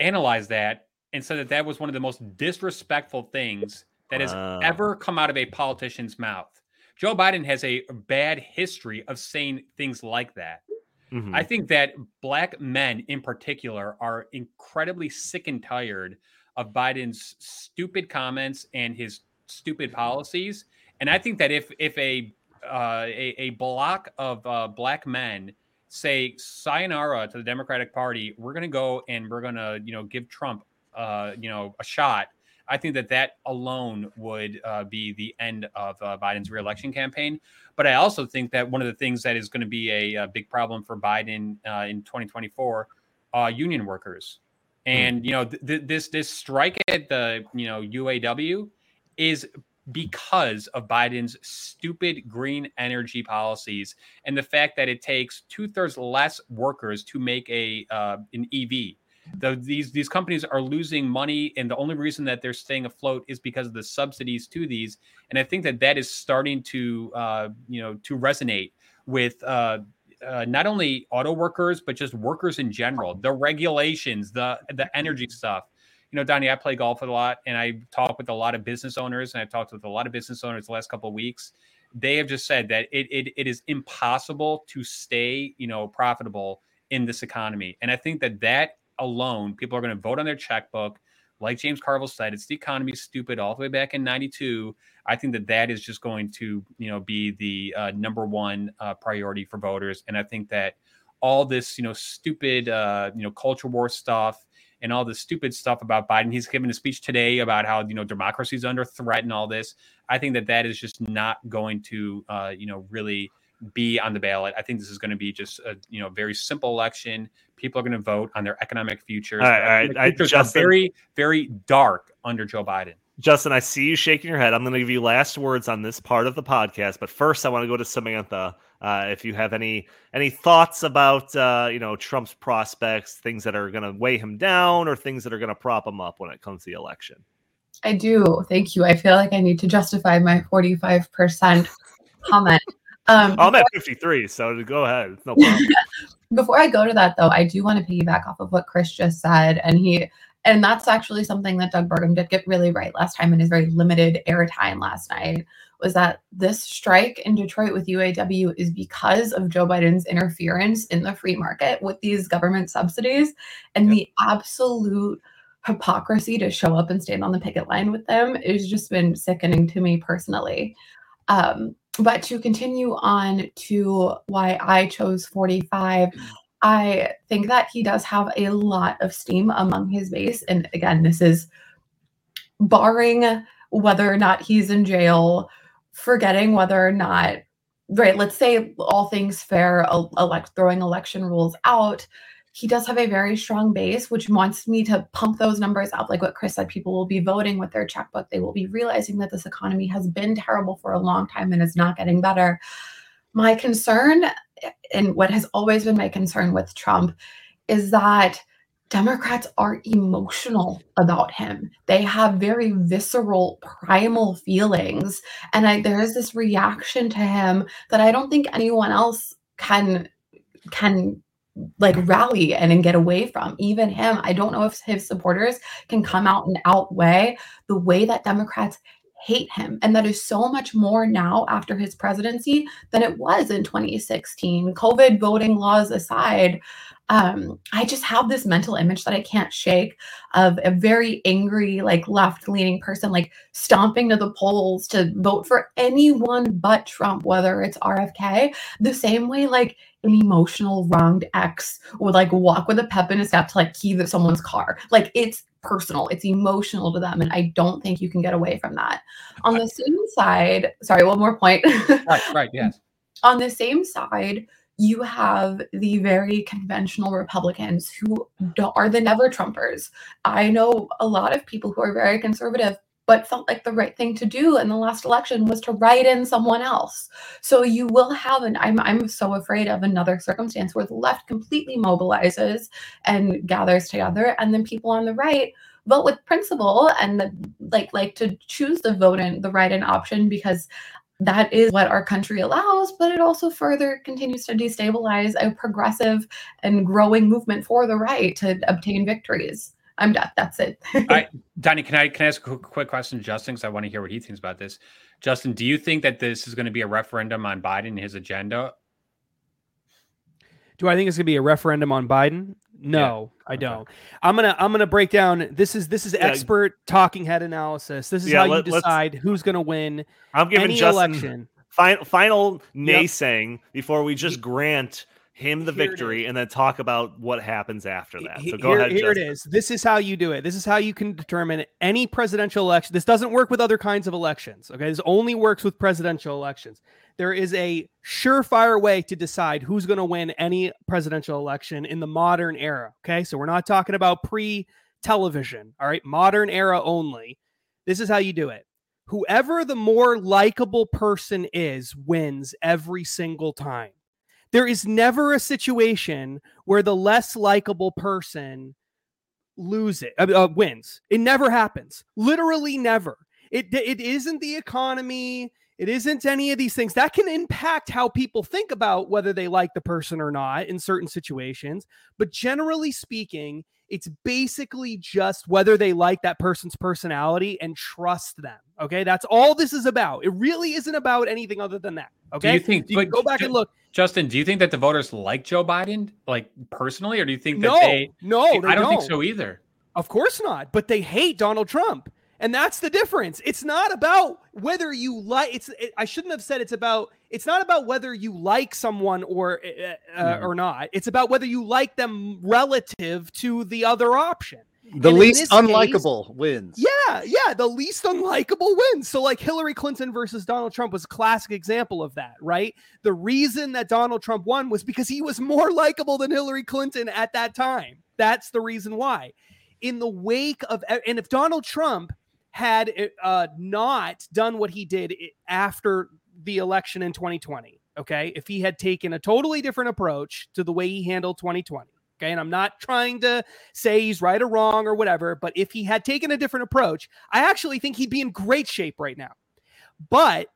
analyzed that and said that that was one of the most disrespectful things that has Wow. ever come out of a politician's mouth. Joe Biden has a bad history of saying things like that. Mhm. I think that black men in particular are incredibly sick and tired of Biden's stupid comments and his stupid policies. And I think that if if a uh, a, a block of uh, black men say sayonara to the Democratic Party, we're going to go and we're going to you know give Trump uh, you know a shot. I think that that alone would uh, be the end of uh, Biden's reelection campaign. But I also think that one of the things that is going to be a, a big problem for Biden uh, in 2024 uh, union workers. And you know, th- th- this this strike at the you know UAW is because of Biden's stupid green energy policies and the fact that it takes two thirds less workers to make a uh, an EV. The, these these companies are losing money, and the only reason that they're staying afloat is because of the subsidies to these. And I think that that is starting to uh, you know to resonate with uh, uh, not only auto workers but just workers in general. The regulations, the the energy stuff you know, Donnie, I play golf a lot and I talk with a lot of business owners and I've talked with a lot of business owners the last couple of weeks. They have just said that it, it, it is impossible to stay, you know, profitable in this economy. And I think that that alone, people are going to vote on their checkbook. Like James Carville said, it's the economy stupid all the way back in 92. I think that that is just going to, you know, be the uh, number one uh, priority for voters. And I think that all this, you know, stupid, uh, you know, culture war stuff, and all this stupid stuff about Biden. He's given a speech today about how you know democracy is under threat and all this. I think that that is just not going to uh, you know really be on the ballot. I think this is going to be just a you know very simple election. People are going to vote on their economic futures. All right, all right. Futures I, Justin, are very very dark under Joe Biden. Justin, I see you shaking your head. I'm going to give you last words on this part of the podcast, but first I want to go to Samantha. Uh, if you have any any thoughts about uh, you know Trump's prospects, things that are going to weigh him down, or things that are going to prop him up when it comes to the election. I do. Thank you. I feel like I need to justify my 45% comment. Um, I'm at 53, so go ahead. No problem. *laughs* before I go to that, though, I do want to piggyback off of what Chris just said, and he and that's actually something that Doug Burgum did get really right last time in his very limited airtime last night was that this strike in Detroit with UAW is because of Joe Biden's interference in the free market with these government subsidies and yep. the absolute hypocrisy to show up and stand on the picket line with them has just been sickening to me personally. Um, but to continue on to why I chose 45, I think that he does have a lot of steam among his base. And again, this is barring whether or not he's in jail, forgetting whether or not, right, let's say all things fair, elect, throwing election rules out. He does have a very strong base, which wants me to pump those numbers up. Like what Chris said, people will be voting with their checkbook. They will be realizing that this economy has been terrible for a long time and is not getting better. My concern and what has always been my concern with Trump is that Democrats are emotional about him. They have very visceral, primal feelings. And I, there is this reaction to him that I don't think anyone else can can like rally and, and get away from even him i don't know if his supporters can come out and outweigh the way that democrats hate him. And that is so much more now after his presidency than it was in 2016. COVID voting laws aside, um, I just have this mental image that I can't shake of a very angry, like left leaning person, like stomping to the polls to vote for anyone but Trump, whether it's RFK, the same way, like an emotional wronged ex would like walk with a pep in his step to like key that someone's car. Like it's personal, it's emotional to them. And I don't think you can get away from that. On the same side, sorry, one more point. right, right, yes. *laughs* On the same side, you have the very conventional Republicans who are the never Trumpers. I know a lot of people who are very conservative but felt like the right thing to do in the last election was to write in someone else. So you will have an I'm I'm so afraid of another circumstance where the left completely mobilizes and gathers together and then people on the right vote with principle and the, like like to choose the vote in the write in option because that is what our country allows, but it also further continues to destabilize a progressive and growing movement for the right to obtain victories. I'm done. That's it. All right, *laughs* Donnie, can I can I ask a quick question to Justin because I want to hear what he thinks about this. Justin, do you think that this is going to be a referendum on Biden and his agenda? Do I think it's going to be a referendum on Biden? No, yeah. I don't. Okay. I'm gonna I'm gonna break down. This is this is yeah. expert talking head analysis. This is yeah, how let, you decide who's going to win. I'm giving Justin election. final final naysaying yep. before we just grant him the Here victory, and then talk about what happens after that. So go here, ahead. Here it Justin. is. This is how you do it. This is how you can determine any presidential election. This doesn't work with other kinds of elections. Okay. This only works with presidential elections. There is a surefire way to decide who's going to win any presidential election in the modern era. Okay. So we're not talking about pre television. All right. Modern era only. This is how you do it. Whoever the more likable person is wins every single time. There is never a situation where the less likable person lose it uh, uh, wins. It never happens. Literally never. It it isn't the economy. It isn't any of these things that can impact how people think about whether they like the person or not in certain situations. But generally speaking, it's basically just whether they like that person's personality and trust them. Okay, that's all this is about. It really isn't about anything other than that. Okay, Do you think? you but go back and look. Justin, do you think that the voters like Joe Biden, like personally, or do you think that No, they? no, they I don't, think don't. so either. Of course not. But they hate Donald Trump. And that's the difference. It's not about whether you like it's it, I shouldn't have said it's about it's not about whether you like someone or uh, Mhm. or not. It's about whether you like them relative to the other option. The And least this case- unlikable wins. Yeah, yeah, the least hmm. unlikable wins. So like Hillary Clinton versus Donald Trump was a classic example of that, right? The reason that Donald Trump won was because he was more *laughs* likable than Hillary Clinton at that time. That's the reason why. In the wake of and if Donald Trump had eh, uh, not done what he did eh, after the election in 2020, okay? If he had taken a totally different approach to the way he handled 2020, okay? And I'm not trying to say he's right or wrong or whatever, but if he had taken a different approach, I actually think he'd be in great shape right now. But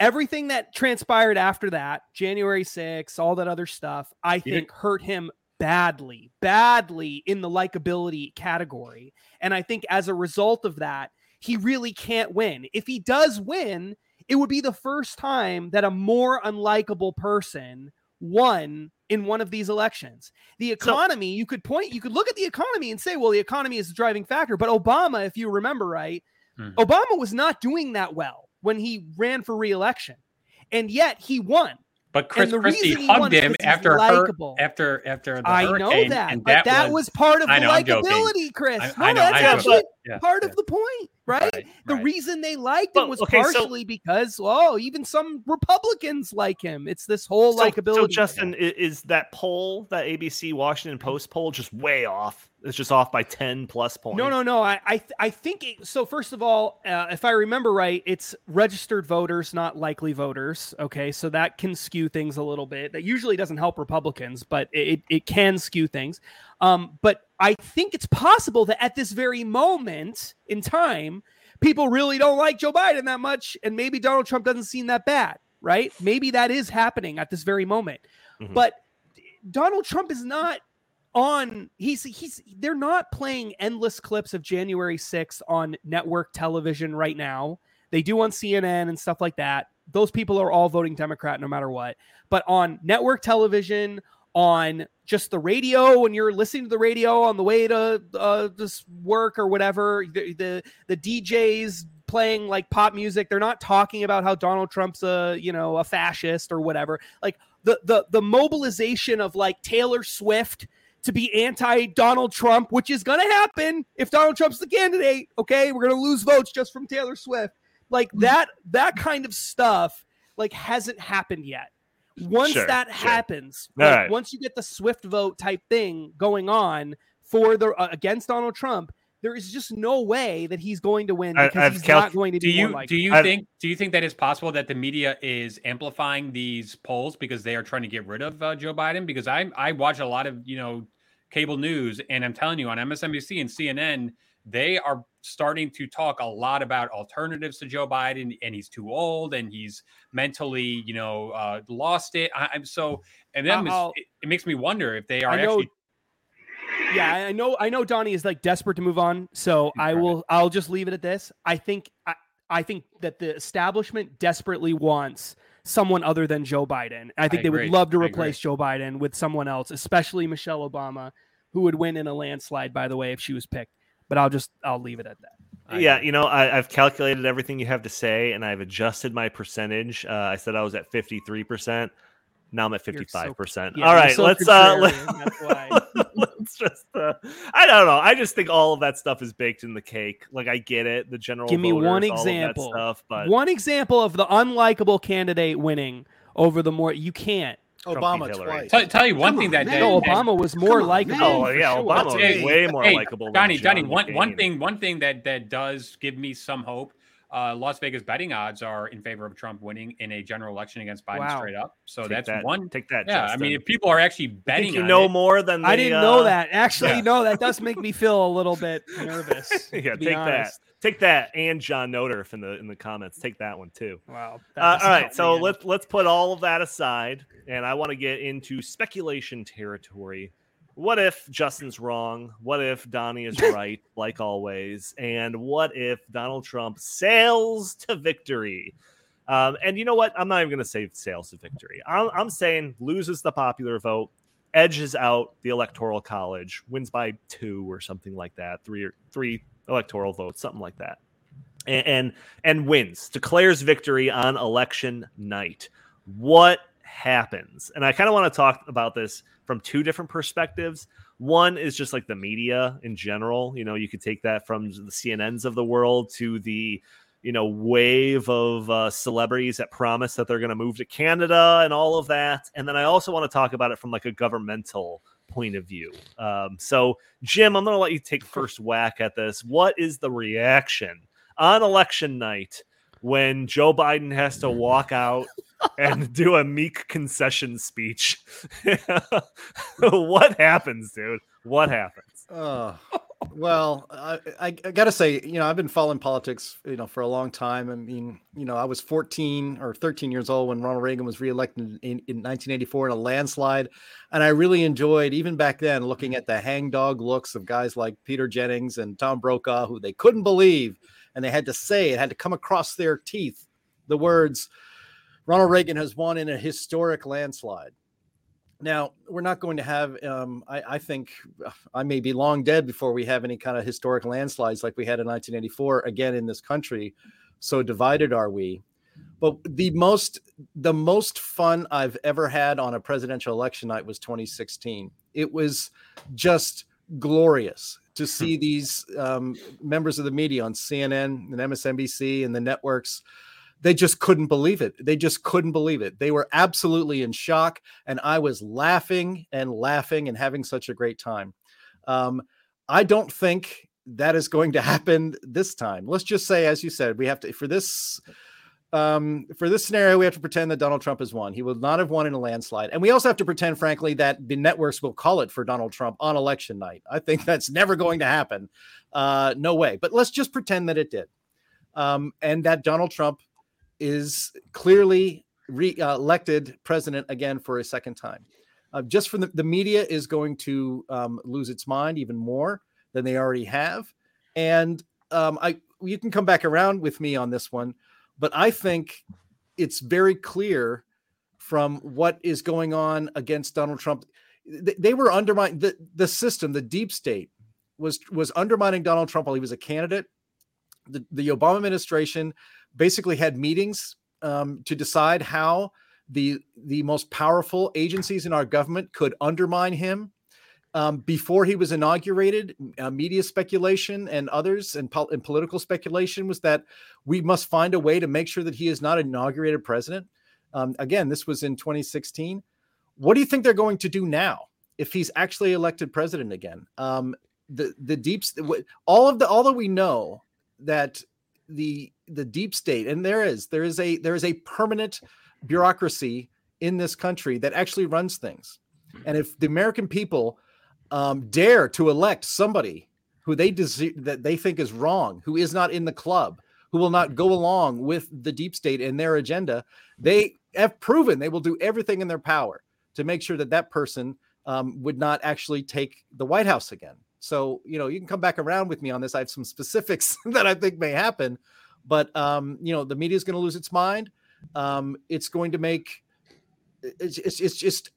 everything that transpired after that, January 6th, all that other stuff, I You think hurt him badly, badly in the likability category. And I think as a result of that, he really can't win. If he does win, it would be the first time that a more unlikable person won in one of these elections. The So- economy, you could point, you could look at the economy and say, well, the economy is the driving factor. But Obama, if you remember right, Mhm. Obama was not doing that well when he ran for reelection. And yet he won. But Chris Christie reason he won hugged him after her, after after the I know that, and but that, was, part of I the know, likability, Chris. I- no, I know, that's I actually yeah, part yeah. of the point, right? Right, The right. reason they liked him Well, was okay, so- partially because, oh, even some Republicans like him. It's this whole So, likability. so. Justin, is that poll, that ABC Washington Post poll, just way off? It's just off by ten plus points. No, no, no. I, I, th- I think it, so. First of all, uh, if I remember right, it's registered voters, not likely voters. Okay, so that can skew things a little bit. That usually doesn't help Republicans, but it, it can skew things. Um, but I think it's possible that at this very moment in time, people really don't like Joe Biden that much, and maybe Donald Trump doesn't seem that bad, right? Maybe that is happening at this very moment. Mhm. But Donald Trump is not on he's he's they're not playing endless clips of January 6th on network television right now. They do on CNN and stuff like that. Those people are all voting Democrat no matter what. But on network television, on just the radio when you're listening to the radio on the way to uh, this work or whatever, the, the the DJs playing like pop music, they're not talking about how Donald Trump's a you know a fascist or whatever. Like the the the mobilization of like Taylor Swift to be anti Donald Trump, which is going to happen if Donald Trump's the candidate. Okay, we're going to lose votes just from Taylor Swift. Like that that kind of stuff like hasn't happened yet. Once Sure, that sure. happens, like, right. once you get the Swift vote type thing going on for the uh, against Donald Trump, there is just no way that he's going to win because I've he's calc- not going to Do be more you like do you I've- think do you think that it's possible that the media is amplifying these polls because they are trying to get rid of uh, Joe Biden? Because I I watch a lot of you know cable news, and I'm telling you on MSNBC and CNN, they are starting to talk a lot about alternatives to Joe Biden, and he's too old, and he's mentally you know uh, lost it. I, I'm so, and then it, it makes me wonder if they are know actually. yeah i know i know donnie is like desperate to move on so i will i'll just leave it at this i think i, I think that the establishment desperately wants someone other than joe biden i think they agree. would love to replace joe biden with someone else especially michelle obama who would win in a landslide by the way if she was picked but i'll just i'll leave it at that I yeah, you know, I, I've calculated everything you have to say, and I've adjusted my percentage. Uh, I said I was at fifty three percent. Now I'm at 55%. Yeah, all you're right, so let's uh that's *laughs* let's just uh I don't know. I just think all of that stuff is baked in the cake. Like I get it, the general Give me one voters, all that example. stuff, but One example of the unlikable candidate winning over the more you can't. Trump Obama twice. Tell, tell you one Come thing on, that, man. that No, Obama was more likable. Oh yeah, sure. Obama was Hey, way more hey, likable than Donnie, John Donnie, one one thing one thing that that does give me some hope. Uh, Las Vegas betting odds are in favor of Trump winning in a general election against Biden Wow. straight up. So Take that's that, one. Take that. Yeah, I mean, if people are actually I betting, think you on know it, more than I didn't know uh, that. Actually, yeah. no, that does make me feel a little bit nervous. *laughs* Yeah, take honest. that. Take that, and John Noderf in the in the comments. Take that one too. Wow. Uh, all right, so let's let's put all of that aside, and I want to get into speculation territory. What if Justin's wrong? What if Donnie is *laughs* right, like always? And what if Donald Trump sails to victory? Um, and you know what? I'm not even going to say sails to victory. I'm, I'm saying loses the popular vote, edges out the electoral college, wins by two or something like that, three or three electoral votes, something like that and and, and wins, declares victory on election night. What happens? And I kind of want to talk about this from two different perspectives. One is just like the media in general. You know, you could take that from the CNNs of the world to the you know wave of uh, celebrities that promise that they're going to move to Canada and all of that. And then I also want to talk about it from like a governmental point of view. Um, so, Jim, I'm going to let you take first whack at this. What is the reaction on election night when Joe Biden has to walk out *laughs* and do a meek concession speech? *laughs* what happens, dude? What happens? Well, I, I, got to say, you know, I've been following politics, you know, for a long time. I mean, you know, I was 14 or 13 years old when Ronald Reagan was reelected in, in 1984 in a landslide. And I really enjoyed, even back then, looking at the hangdog looks of guys like Peter Jennings and Tom Brokaw, who they couldn't believe. And they had to say, it had to come across their teeth, the words, Ronald Reagan has won in a historic landslide. Now, we're not going to have, um, I, I think I may be long dead before we have any kind of historic landslides like we had in 1984 again in this country. So divided are we. But the most the most fun I've ever had on a presidential election night was 2016. It was just glorious to see these um, members of the media on CNN and MSNBC and the networks they just couldn't believe it. They just couldn't believe it. They were absolutely in shock, and I was laughing and laughing and having such a great time. Um, I don't think that is going to *laughs* happen this time. Let's just say, as you said, we have to for this um, for this scenario, we have to pretend that Donald Trump has won. He will not have won in a landslide, and we also have to pretend, frankly, that the networks will call it for Donald Trump on election night. I think that's never going to happen. Uh, no way. But let's just pretend that it did, um, and that Donald Trump is clearly re- uh, elected president again for a second time. Uh, just from the, the media is going to um, lose its mind even more than they already have, and um, I you can come back around with me on this one, but I think it's very clear from what is going on against Donald Trump. They, they were undermining the, the system, the deep state was was undermining Donald Trump while he was a candidate. The, the Obama administration basically had meetings um, to decide how the the most powerful agencies in our government could undermine him um, before he was inaugurated. Uh, media speculation and others and, pol- and political speculation was that we must find a way to make sure that he is not inaugurated president. Um, again, this was in 2016. What do you think they're going to do now if he's actually elected president again? Um, the the deep all of the all that we know that the the deep state and there is there is a there is a permanent bureaucracy in this country that actually runs things. And if the american people um, dare to elect somebody who they des- that they think is wrong who is not in the club who will not go along with the deep state and their agenda they have proven they will do everything in their power to make sure that that person um, would not actually take the white house again so, you know, you can come back around with me on this. I have some specifics *laughs* that I think may happen, but um, you know, the media is going to lose its mind. Um, it's going to make it's, it's it's just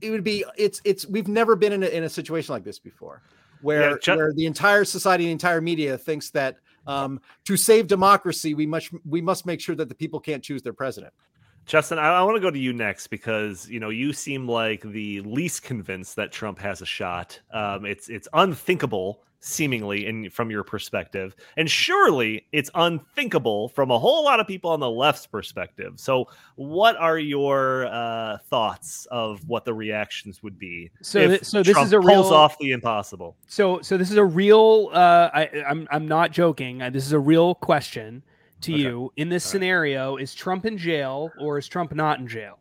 it would be it's it's we've never been in a, in a situation like this before, where Yeah, Ju- where the entire society, the entire media thinks that um, to save democracy, we must we must make sure that the people can't choose their president. Justin, I, I want to go to you next because you know you seem like the least convinced that Trump has a shot. Um, it's it's unthinkable, seemingly, in from your perspective, and surely it's unthinkable from a whole lot of people on the left's perspective. So, what are your uh, thoughts of what the reactions would be? So, if th- so this Trump is a pulls real off the impossible. So, so this is a real. Uh, I, I'm I'm not joking. Uh, This is a real question to Okay. you. In this All right. scenario, is Trump in jail or is Trump not in jail?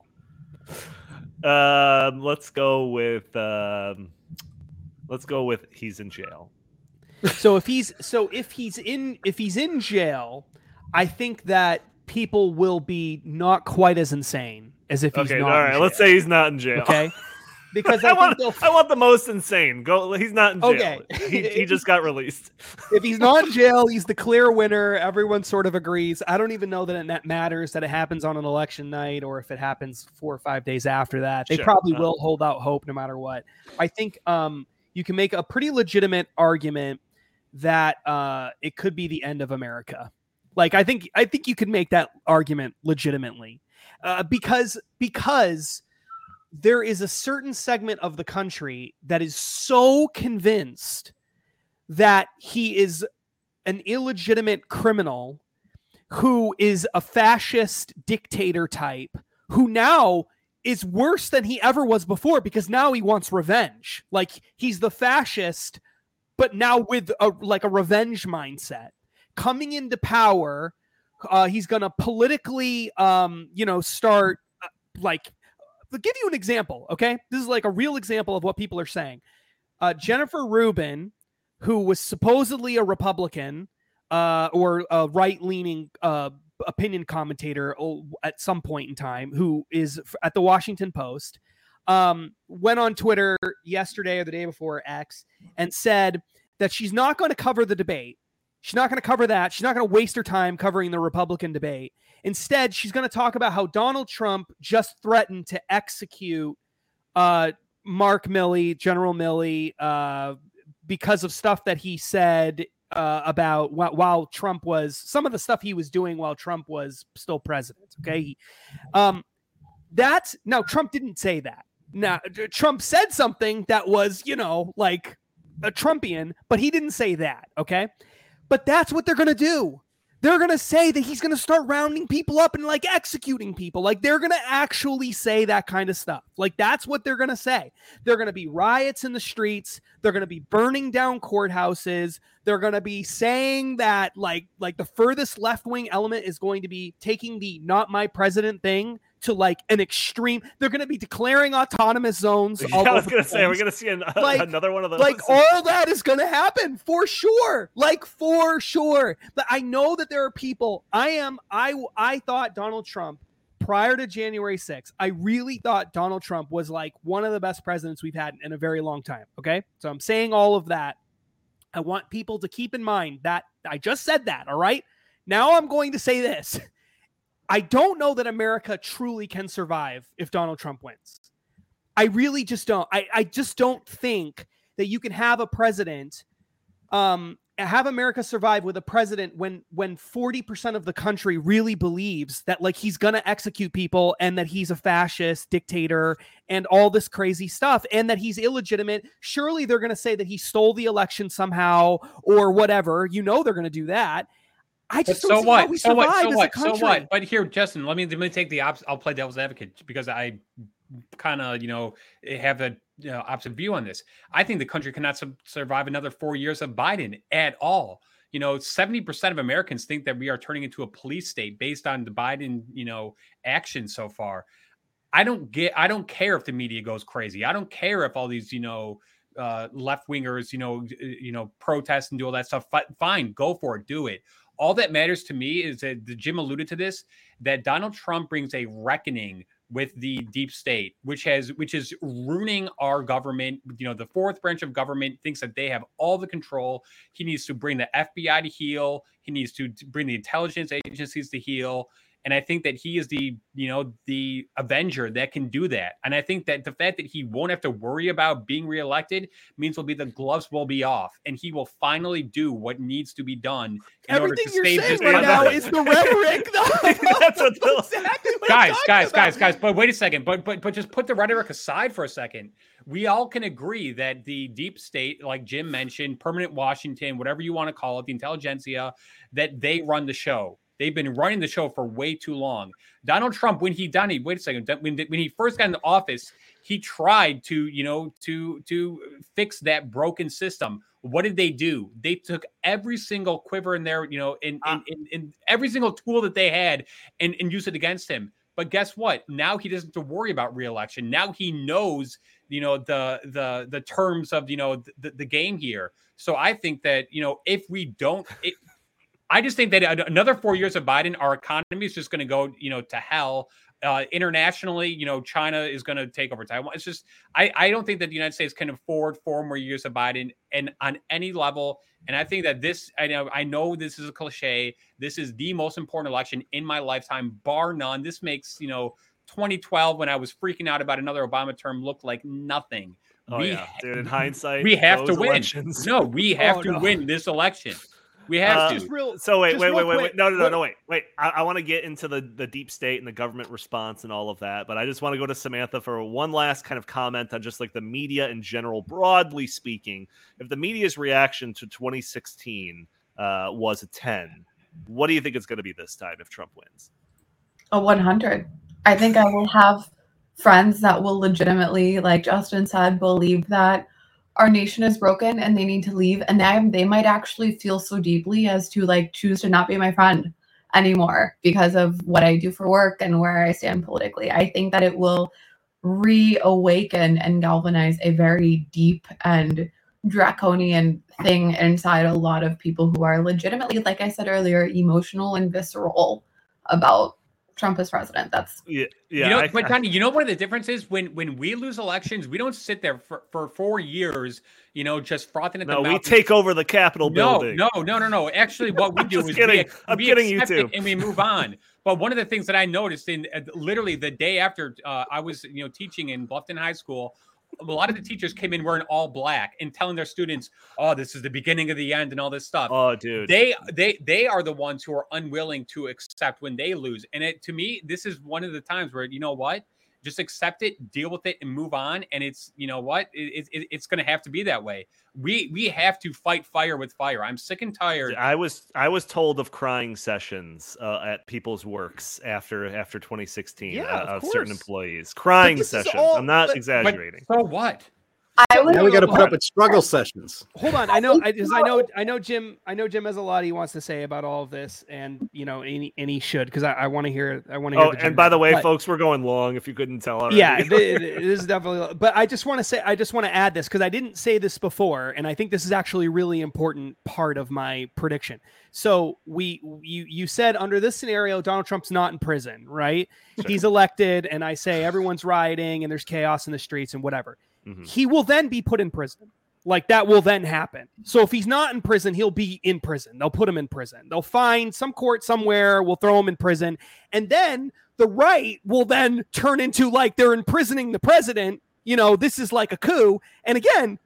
Um, let's go with um, let's go with he's in jail. so if he's so if he's in if he's in jail, I think that people will be not quite as insane as if he's Okay, not. all in right. Let's say he's not in jail. okay, *laughs* because *laughs* I, I want, they'll I want the most insane. Go. He's not in jail. Okay. *laughs* He, he *laughs* just got released. if he's not in jail, he's the clear winner. Everyone sort of agrees. I don't even know that it matters that it happens on an election night or if it happens four or five days after that. They Sure. probably Uh. will hold out hope no matter what. I think um, you can make a pretty legitimate argument that uh, it could be the end of America. Like I think I think you could make that argument legitimately uh, because because there is a certain segment of the country that is so convinced that he is an illegitimate criminal who is a fascist dictator type who now is worse than he ever was before because now he wants revenge. Like he's the fascist but now with a like a revenge mindset. Coming into power uh, he's gonna politically um you know start uh, like to give you an example okay? This is like a real example of what people are saying. Uh, jennifer rubin who was supposedly a republican uh, or a right-leaning uh, opinion commentator at some point in time who is at the washington post um, went on twitter yesterday or the day before x and said that she's not going to cover the debate she's not going to cover that she's not going to waste her time covering the republican debate Instead, she's going to talk about how Donald Trump just threatened to execute uh, Mark Milley, General Milley, uh, because of stuff that he said uh, about while, while Trump was some of the stuff he was doing while Trump was still president. Okay, um, that's now Trump didn't say that. Now Trump said something that was you know like a Trumpian, but he didn't say that. Okay, but that's what they're going to do they're going to say that he's going to start rounding people up and like executing people. Like they're going to actually say that kind of stuff. Like that's what they're going to say. They're going to be riots in the streets. They're going to be burning down courthouses. They're going to be saying that like like the furthest left-wing element is going to be taking the not my president thing to like an extreme. They're going to be declaring autonomous zones. Yeah, I was gonna say we're gonna see an, uh, Like- another one of those. like all that is going to happen for sure like for sure but i know that there are people i am i i thought donald trump prior to january 6th i really thought donald trump was like one of the best presidents we've had in a very long time okay so i'm saying all of that i want people to keep in mind that i just said that all right now i'm going to say this i don't know that america truly can survive if donald trump wins I really just don't. I, I just don't think that you can have a president, um, have America survive with a president when when forty percent of the country really believes that like he's gonna execute people and that he's a fascist dictator and all this crazy stuff and that he's illegitimate. Surely they're gonna say that he stole the election somehow or whatever. You know they're gonna do that. I just so what? we So what? So what? So what? But here, Justin, let me let me take the ops. I'll play devil's advocate because I kind of you know have a you know, opposite view on this. I think the country cannot su- survive another four years of Biden at all. You know, seventy percent of Americans think that we are turning into a police state based on the Biden you know action so far. I don't get. I don't care if the media goes crazy. I don't care if all these you know uh, left wingers you know you know protest and do all that stuff. Fi- Fine, go for it, do it. All that matters to me is that Jim alluded to this that Donald Trump brings a reckoning with the deep state, which has which is ruining our government. You know, the fourth branch of government thinks that they have all the control. He needs to bring the FBI to heel. He needs to bring the intelligence agencies to heel. And I think that he is the, you know, the Avenger that can do that. And I think that the fact that he won't have to worry about being reelected means will be the gloves will be off, and he will finally do what needs to be done in order Everything to you're save saying this right now is the rhetoric. though. *laughs* That's what Bill- exactly what guys, guys, guys, guys. But wait a second. But but but just put the rhetoric aside for a second. We all can agree that the deep state, like Jim mentioned, permanent Washington, whatever you want to call it, the intelligentsia, that they run the show. They've been running the show for way too long. Donald Trump, when he done, he wait a second, when, when he first got into office, he tried to, you know, to to fix that broken system. What did they do? They took every single quiver in there, you know, in in, ah. in, in every single tool that they had and, and used it against him. But guess what? Now he doesn't have to worry about reelection. Now he knows, you know, the the the terms of you know the, the game here. So I think that you know if we don't, it, I just think that another four years of Biden, our economy is just going to go, you know, to hell. Uh, internationally, you know, China is going to take over Taiwan. It's just, I, I don't think that the United States can afford four more years of Biden and on any level. And I think that this, I know, I know this is a cliche. This is the most important election in my lifetime, bar none. This makes, you know, 2012 when I was freaking out about another Obama term look like nothing. Oh we, yeah, dude. In hindsight, we have to win. Elections. No, we *laughs* have Oh, to no. win this election. We have Uh, to. Just real. So wait, Just wait, wait, wait, wait. No, no, no, no. Wait, wait. I, I want to get into the the deep state and the government response and all of that, but I just want to go to Samantha for one last kind of comment on just like the media in general, broadly speaking. If the media's reaction to 2016 uh, was a 10, what do you think it's going to be this time if Trump wins? A 100. I think I will have friends that will legitimately, like Justin said, believe that our nation is broken and they need to leave. And they, they might actually feel so deeply as to like choose to not be my friend anymore because of what I do for work and where I stand politically. I think that it will reawaken and galvanize a very deep and draconian thing inside a lot of people who are legitimately, like I said earlier, emotional and visceral about Trump is president. That's Yeah, yeah. you know, I- but I- Tony, you know what the difference is when when we lose elections, we don't sit there for, for four years, you know, just frothing at the mouth. no, we take over the Capitol no, building. no, no, no, no. Actually, what we *laughs* do just is kidding. we, I'm we kidding you accept it and we move on. But one of the things that I noticed in uh, literally the day after uh, I was, you know, teaching in Bluffton High School, a lot of the teachers came in wearing all black and telling their students, "Oh, this is the beginning of the end," and all this stuff. Oh, dude. they they they are the ones who are unwilling to accept when they lose. And it to me this is one of the times where you know what just accept it deal with it and move on and it's you know what it, it, it's going to have to be that way we we have to fight fire with fire i'm sick and tired I was I was told of crying sessions uh, at people's works after after 2016 Yeah, uh, of of certain employees. Crying sessions. all- I'm not but- but exaggerating. so what I would Now we got to put up with struggle sessions. Hold on, I know, I, 'cause I know, I know Jim. I know Jim has a lot he wants to say about all of this, and you know, and he, and he should because I, I want to hear. I want to hear. oh, and by the way, but- folks, we're going long. If you couldn't tell already. Yeah, *laughs* it, it- it is definitely. But I just want to say, I just want to add this because I didn't say this before, and I think this is actually a really important part of my prediction. So we, you, you said under this scenario, Donald Trump's not in prison, right? Sure. He's elected, and I say everyone's rioting and there's chaos in the streets and whatever. Mhm. He will then be put in prison. Like that will then happen. So if he's not in prison, he'll be in prison. They'll put him in prison. They'll find some court somewhere, will throw him in prison. And then the right will then turn into like they're imprisoning the president. You know, this is like a coup. And again,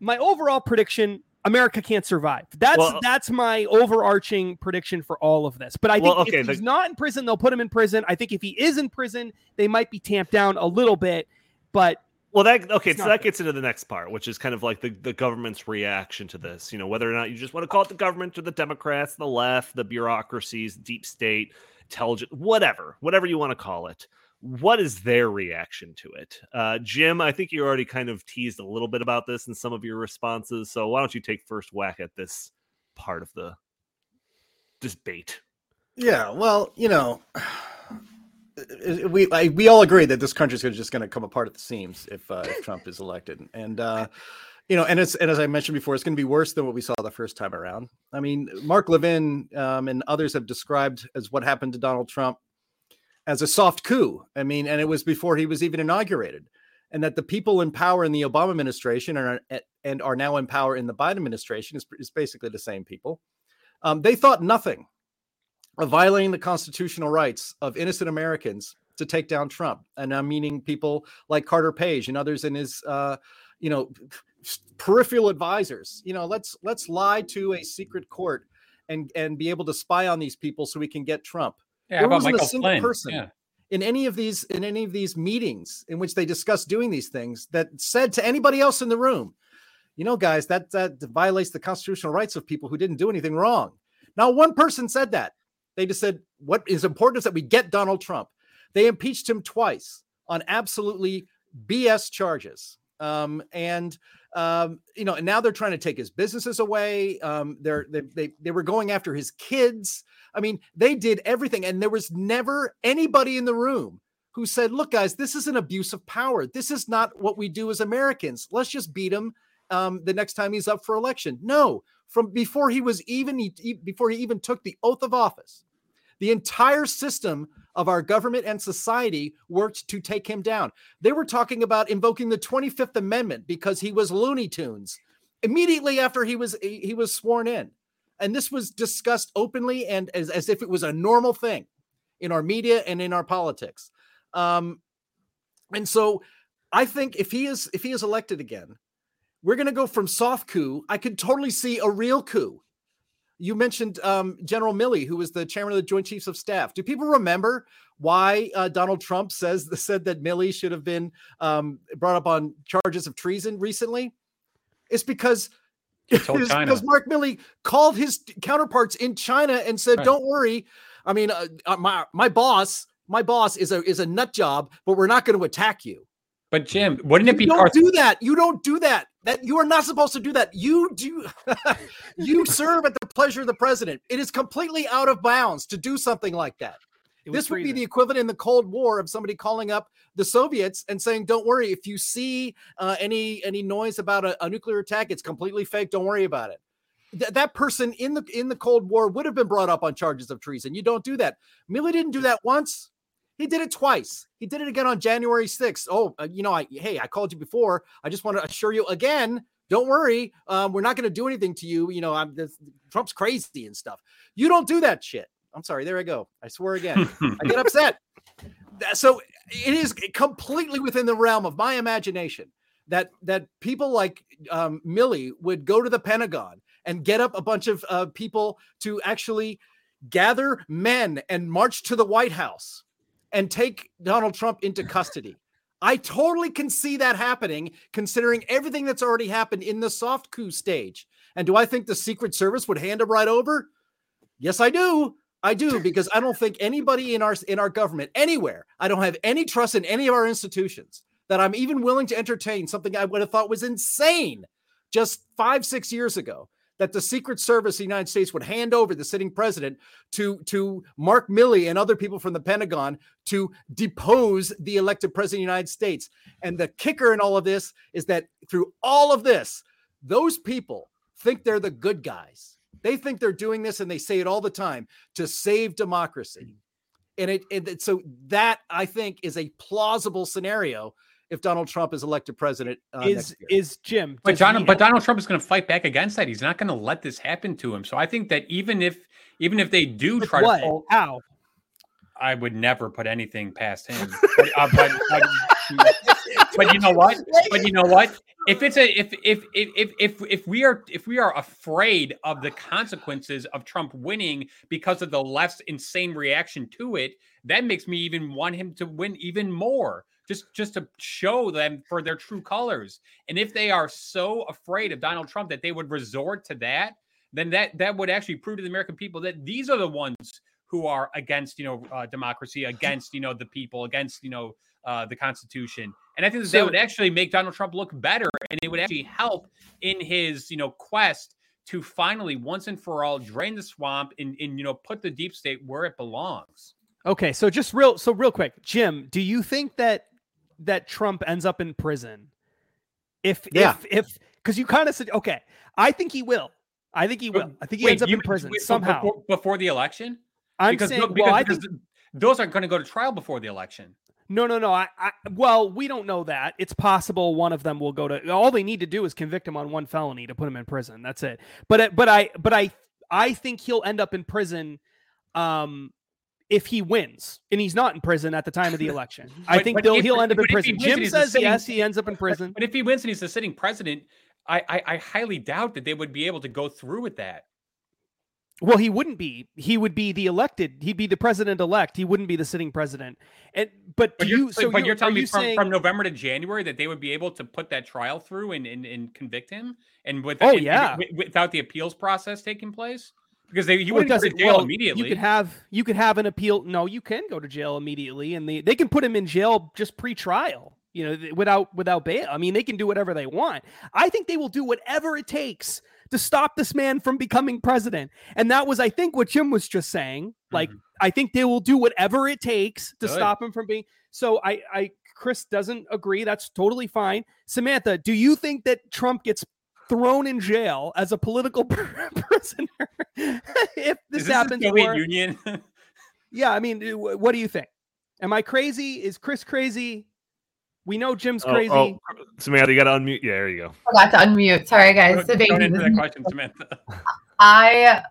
my overall prediction America can't survive. That's Well- that's my overarching prediction for all of this. But I think Well, okay, if the- he's not in prison, they'll put him in prison. I think if he is in prison, they might be tamped down a little bit. But Well, that okay. It's So that good. gets into the next part, which is kind of like the, the government's reaction to this. You know, whether or not you just want to call it the government or the Democrats, the left, the bureaucracies, deep state, intelligence, whatever, whatever you want to call it. What is their reaction to it? Uh, Jim, I think you already kind of teased a little bit about this in some of your responses. So why don't you take first whack at this part of the debate? Yeah, well, you know, we we all agree that this country's gonna- just going to come apart at the seams if, uh, if Trump is elected, and uh, you know, and it's and as I mentioned before, it's going to be worse than what we saw the first time around. I mean, Mark Levin um, and others have described as what happened to Donald Trump as a soft coup. I mean, and it was before he was even inaugurated, and that the people in power in the Obama administration are and are now in power in the Biden administration is, is basically the same people. Um, they thought nothing of violating the constitutional rights of innocent Americans to take down Trump. And I'm meaning people like Carter Page and others in his, uh, you know, peripheral advisors. You know, let's let's lie to a secret court and and be able to spy on these people so we can get Trump. yeah There about wasn't a michael single flynn person. yeah in any of these in any of these meetings in which they discuss doing these things that said to anybody else in the room, you know, guys, that that violates the constitutional rights of people who didn't do anything wrong. Now, one person said that. They just said what is important is that we get Donald Trump. They impeached him twice on absolutely BS charges. Um, and um, you know, and now they're trying to take his businesses away. Um, they're they, they they were going after his kids. I mean, they did everything, and there was never anybody in the room who said, "Look, guys, this is an abuse of power. This is not what we do as Americans. Let's just beat him um, the next time he's up for election." No, from before he was even he, before he even took the oath of office, the entire system of our government and society worked to take him down. They were talking about invoking the 25th Amendment because he was Looney Tunes immediately after he was he was sworn in. And this was discussed openly and as, as if it was a normal thing in our media and in our politics. Um, and so I think if he is if he is elected again, we're going to go from soft coup. I could totally see a real coup you mentioned um, General Milley, who was the chairman of the Joint Chiefs of Staff. Do people remember why uh, Donald Trump says *laughs* said that Milley should have been um, brought up on charges of treason recently? It's because it's because Mark Milley called his counterparts in China and said, right. "Don't worry, I mean, uh, uh, my my boss, my boss is a is a nut job, but we're not going to attack you." But Jim, wouldn't it be? You don't do that. You don't do that. That you are not supposed to do that. You do. *laughs* you serve at the pleasure of the president. It is completely out of bounds to do something like that. This would be the equivalent in the Cold War of somebody calling up the Soviets and saying, "Don't worry. If you see uh, any any noise about a, a, nuclear attack, it's completely fake. Don't worry about it." Th- that person in the in the Cold War would have been brought up on charges of treason. You don't do that. Milley didn't do that once. He did it twice. He did it again on January 6th. Oh, uh, you know, I hey, I called you before. I just want to assure you again. Don't worry, um, we're not going to do anything to you. You know, I'm this, Trump's crazy and stuff. You don't do that shit. I'm sorry. There I go. I swear again. I get *laughs* upset. So it is completely within the realm of my imagination that that people like um, Milley would go to the Pentagon and get up a bunch of uh, people to actually gather men and march to the White House and take Donald Trump into custody. I totally can see that happening, considering everything that's already happened in the soft coup stage. And do I think the Secret Service would hand him right over? Yes, I do. I do because I don't think anybody in our in our government anywhere. I don't have any trust in any of our institutions that I'm even willing to entertain something I would have thought was insane just five six years ago that the Secret Service of the United States would hand over the sitting president to, to Mark Milley and other people from the Pentagon to depose the elected president of the United States. And the kicker in all of this is that through all of this, those people think they're the good guys. They think they're doing this and they say it all the time to save democracy. And it, it so that I think is a plausible scenario if Donald Trump is elected president. Uh, is is Jim? But Donald, but Donald Trump is going to fight back against that. He's not going to let this happen to him. So I think that even if even if they do With try what? to pull, out, I would never put anything past him. but, uh, but, *laughs* but, but you know what? But you know what? If it's a if if if if if we are if we are afraid of the consequences of Trump winning because of the left's insane reaction to it, that makes me even want him to win even more just just to show them for their true colors. And if they are so afraid of Donald Trump that they would resort to that, then that that would actually prove to the American people that these are the ones who are against you know uh, democracy, *laughs* against you know the people, against you know uh, the Constitution. And I think that, so, that would actually make Donald Trump look better, and it would actually help in his you know quest to finally once and for all drain the swamp and, and you know put the deep state where it belongs. Okay, so just real so real quick, Jim, do you think that that Trump ends up in prison. If yeah. if if because you kind of said okay, I think he will. I think he will. I think he Wait, ends up you, in prison wait, somehow before, before, the election. I'm because, saying, because, well, because think, those aren't going to go to trial before the election. No, no, no. I, I, well, we don't know that. It's possible one of them will go to. All they need to do is convict him on one felony to put him in prison. That's it. But but I but I I think he'll end up in prison. Um, if he wins and he's not in prison at the time of the *laughs* election. I think if, he'll end up in prison. Jim says sitting, yes, he ends up in prison. But if he wins and he's the sitting president, I, I, I highly doubt that they would be able to go through with that. Well, he wouldn't be. He would be the elected. He'd be the president elect. He wouldn't be the sitting president. And but, But do you're, you? So but you're, telling are me you from, saying, from November to January that they would be able to put that trial through and and, and convict him, and with Oh, and- yeah. wi- without the appeals process taking place, because they you Well, wouldn't go to jail well, immediately. You could have you could have an appeal. No, you can go to jail immediately, and they they can put him in jail just pre-trial. You know, without without bail. I mean, they can do whatever they want. I think they will do whatever it takes to stop this man from becoming president. And that was, I think, what Jim was just saying. Like, Mhm. I think they will do whatever it takes to Good. stop him from being. So I, I, Chris doesn't agree. That's totally fine. Samantha, do you think that Trump gets thrown in jail as a political *laughs* prisoner if this, Is this happens? the Soviet or- Union? *laughs* yeah, I mean, uh, what do you think? Am I crazy? Is Chris crazy? We know Jim's Oh, oh crazy. oh, Samantha, you got to unmute. Yeah, there you go. I Forgot to unmute. Sorry, guys. don't, The don't answer that question, Samantha. I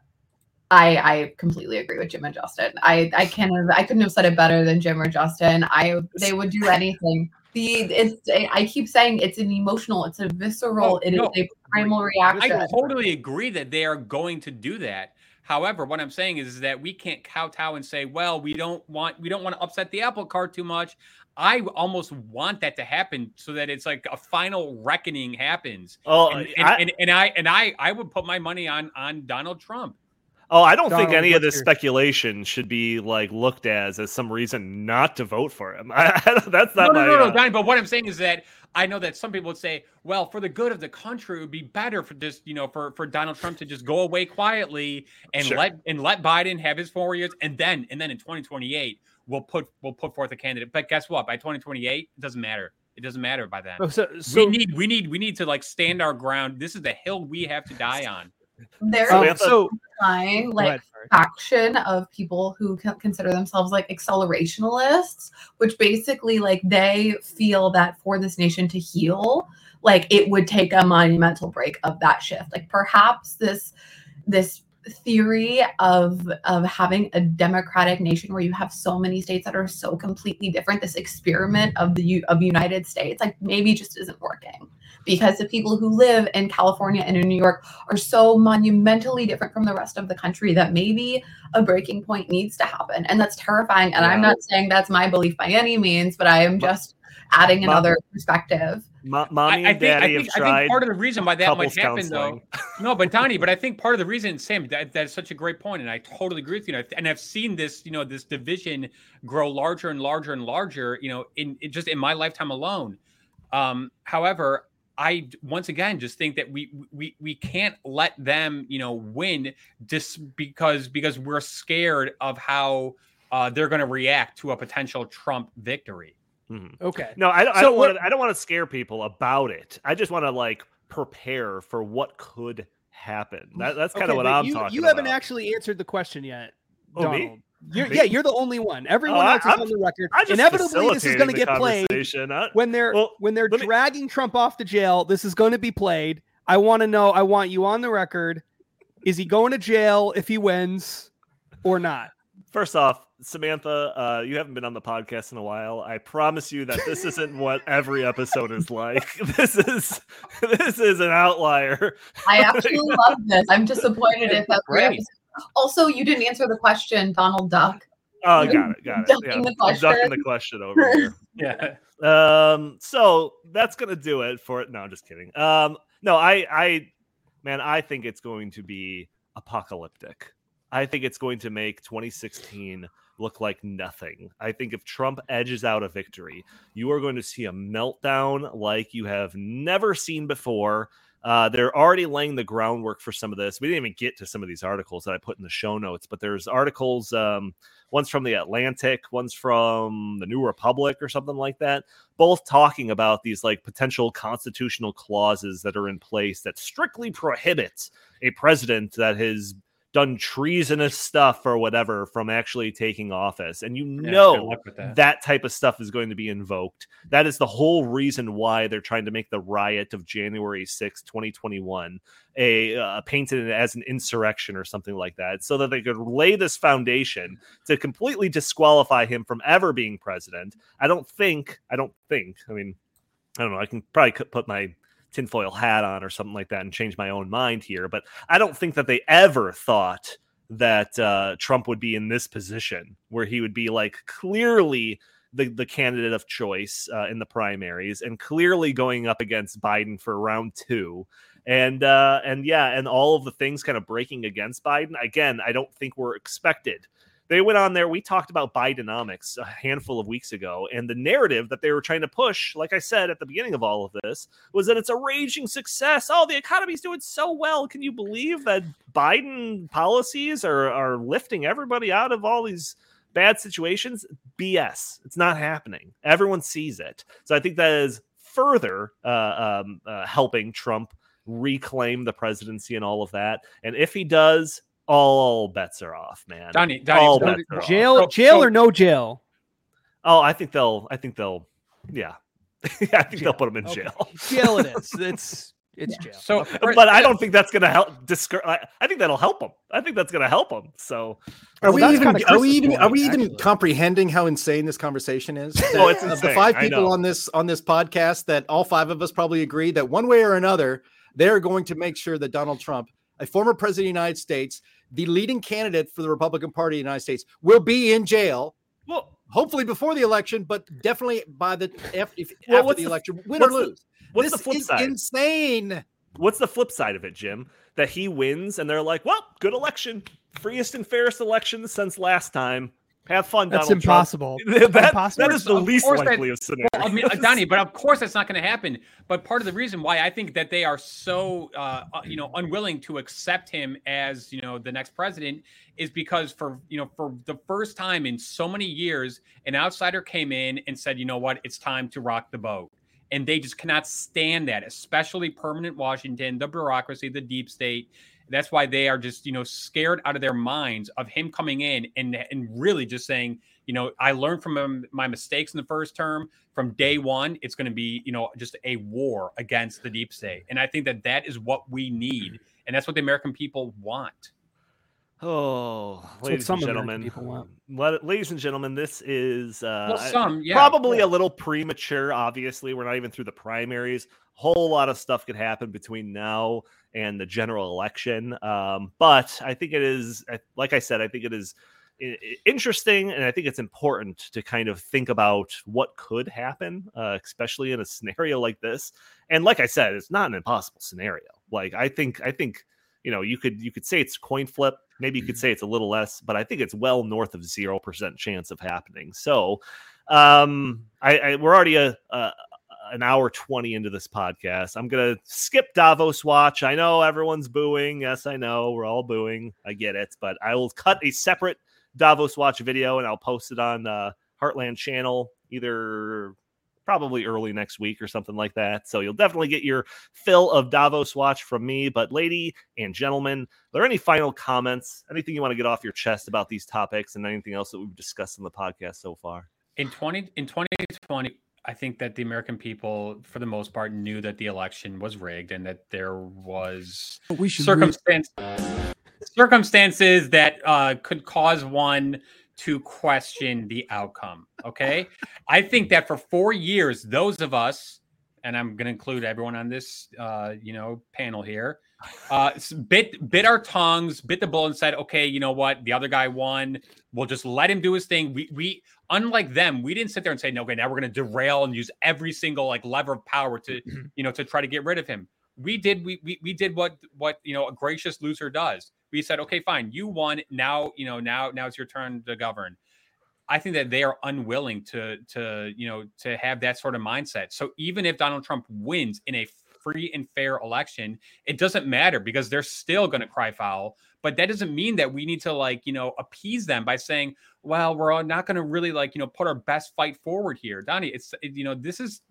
I I completely agree with Jim and Justin. I I can I couldn't have said it better than Jim or Justin. I they would do anything. The it's I keep saying it's an emotional, it's a visceral, Oh, it is no. a primal reaction. I totally agree that they are going to do that. However, what I'm saying is that we can't kowtow and say, "Well, we don't want we don't want to upset the apple cart too much." I almost want that to happen so that it's like a final reckoning happens. Oh, And, and, I, and, and I and I I would put my money on on Donald Trump. oh, I don't think any of this your- speculation should be like looked as as some reason not to vote for him. *laughs* I, I don't- that's No, not no, my. no, no, uh, Donnie. But what I'm saying is that I know that some people would say, well, for the good of the country, it would be better for just you know for for Donald Trump to just go away quietly and Sure. let and let Biden have his four years, and then and then in 2028 we'll put we'll put forth a candidate. But guess what? By 2028, it doesn't matter. It doesn't matter by then. Oh, so, so we need we need we need to like stand our ground. This is the hill we have to die on. There um, so like faction of people who con- consider themselves like accelerationalists, which basically like they feel that for this nation to heal, like it would take a monumental break of that shift. Like perhaps this this theory of of having a democratic nation where you have so many states that are so completely different this experiment of the of united states like maybe just isn't working because the people who live in california and in new york are so monumentally different from the rest of the country that maybe a breaking point needs to happen and that's terrifying and i'm not saying that's my belief by any means but i am just adding Ma- another perspective Mo- mommy I, I and think, I daddy think, have I tried. think part of the reason why that might happen counseling. though *laughs* no but donnie but i think part of the reason sam that, that's such a great point and i totally agree with you and I've, and I've seen this you know this division grow larger and larger and larger you know in, in just in my lifetime alone um however i once again just think that we we we can't let them you know win just because because we're scared of how uh, they're going to react to a potential trump victory Mhm. Okay. No, I, don't- I So don't want to. I don't want to scare people about it. I just want to like prepare for what could happen. That, that's kind Okay, of what I'm you, talking You about. haven't actually answered the question yet, Oh, me? Donald. You're, yeah, you're the only one. Everyone I- else is I'm- on the record. I just Inevitably, this is going to get played. I- when they're Well, when they're let me- dragging Trump off to jail. This is going to be played. I want to know. I want you on the record. Is he going to jail if he wins, or not? First off, Samantha, uh, you haven't been on the podcast in a while. I promise you that this isn't *laughs* what every episode is like. *laughs* This is this is an outlier. I actually love this. I'm disappointed *laughs* if that's Great. great. Also, you didn't answer the question, Donald Duck. Oh, got it, got it. ducking Yeah, the I'm ducking question. the question over here. *laughs* yeah Um, so that's gonna do it for it. No, I'm just kidding. Um, no, I, I, man, I think it's going to be apocalyptic. I think it's going to make 2016 look like nothing. I think if Trump edges out a victory, you are going to see a meltdown like you have never seen before. Uh, they're already laying the groundwork for some of this. We didn't even get to some of these articles that I put in the show notes, but there's articles. Um, one's from the Atlantic, one's from the New Republic, or something like that. Both talking about these like potential constitutional clauses that are in place that strictly prohibit a president that has done treasonous stuff or whatever from actually taking office. And you Yeah, know that. that type of stuff is going to be invoked. That is the whole reason why they're trying to make the riot of January 6, 2021, a uh, painted as an insurrection or something like that, so that they could lay this foundation to completely disqualify him from ever being president. I don't think, I don't think, I mean, I don't know, I can probably put my tinfoil hat on or something like that and change my own mind here, but I don't think that they ever thought that uh, Trump would be in this position where he would be like clearly the, the candidate of choice uh, in the primaries and clearly going up against Biden for round two. And uh, and yeah, and all of the things kind of breaking against Biden. Again, I don't think were expected they went on there. We talked about Bidenomics a handful of weeks ago, and the narrative that they were trying to push, like I said at the beginning of all of this, was that it's a raging success. Oh, the economy's doing so well. Can you believe that Biden policies are are lifting everybody out of all these bad situations? BS. It's not happening. Everyone sees it. So I think that is further uh, um, uh, helping Trump reclaim the presidency and all of that. And if he does, all bets are off, man. Donnie, Donnie all bets are jail, off. jail or no jail? Oh, I think they'll. I think they'll. Yeah, *laughs* I think Jail. they'll put him in Okay. jail. Jail it is. *laughs* It's it's Yeah. jail. So, Okay. but I don't think that's going to help. Discour- I, I think that'll help him. I think that's going to help him. So Are Well, we even? Are we Chris's even? Are we even actually. comprehending how insane this conversation is? *laughs* Oh, it's Of the five people on this on this podcast, that all five of us probably agree that one way or another, they're going to make sure that Donald Trump, a former president of the United States, the leading candidate for the Republican Party of the United States, will be in jail. well, Hopefully before the election, but definitely by the if, if *laughs* Well, after the the- election, win or what's the- lose. what's this the flip is side? insane. what's the flip side of it, Jim? That he wins, and they're like, "Well, good election, freest and fairest election since last time. Have fun, That's Donald impossible. *laughs* Trump." that, Impossible. that is the Of least course that- likely of scenarios. Well, I mean, uh, Donnie, but of *laughs* course that's not going to happen. But part of the reason why I think that they are so, uh, uh, you know, unwilling to accept him as, you know, the next president is because for, you know, for the first time in so many years, an outsider came in and said, you know what, it's time to rock the boat. And they just cannot stand that, especially permanent Washington, the bureaucracy, the deep state. That's why they are just, you know, scared out of their minds of him coming in and and really just saying, you know, I learned from him my mistakes in the first term. From day one, it's going to be, you know, just a war against the deep state, and I think that that is what we need, and that's what the American people want. Oh, what ladies and gentlemen, let- ladies and gentlemen, this is uh, Well, some, yeah, probably yeah. a little premature. Obviously, we're not even through the primaries. Whole lot of stuff could happen between now and the general election. Um, but I think it is, like I said, I think it is interesting, and I think it's important to kind of think about what could happen, uh, especially in a scenario like this. And like I said, it's not an impossible scenario. Like I think, I think you know, you could you could say it's coin flip. Maybe you could say it's a little less, but I think it's well north of zero percent chance of happening. So, um, I, I we're already a, a an hour twenty into this podcast. I'm gonna skip Davos watch. I know everyone's booing. Yes, I know we're all booing. I get it, but I will cut a separate Davos watch video and I'll post it on uh, Heartland channel either probably early next week or something like that. So you'll definitely get your fill of Davos watch from me. But, lady and gentlemen, are there any final comments? Anything you want to get off your chest about these topics and anything else that we've discussed in the podcast so far? In twenty in twenty twenty, I think that the American people, for the most part, knew that the election was rigged and that there was circumstance circumstances that uh, could cause one to question the outcome. Okay, I think that for four years, those of us, and I'm going to include everyone on this, uh, you know, panel here, uh, bit bit our tongues, bit the bullet, and said, "Okay, you know what? The other guy won. We'll just let him do his thing." We we unlike them, we didn't sit there and say, "No, okay, now we're going to derail and use every single like lever of power to, mm-hmm. you know, to try to get rid of him." We did we we, we did what what you know a gracious loser does. We said, "Okay, fine, you won. Now you know now now it's your turn to govern." I think that they are unwilling to to you know to have that sort of mindset. So even if Donald Trump wins in a free and fair election, it doesn't matter because they're still going to cry foul. But that doesn't mean that we need to like you know appease them by saying, "Well, we're all not going to really like you know put our best fight forward here." Donnie, it's it- you know this is.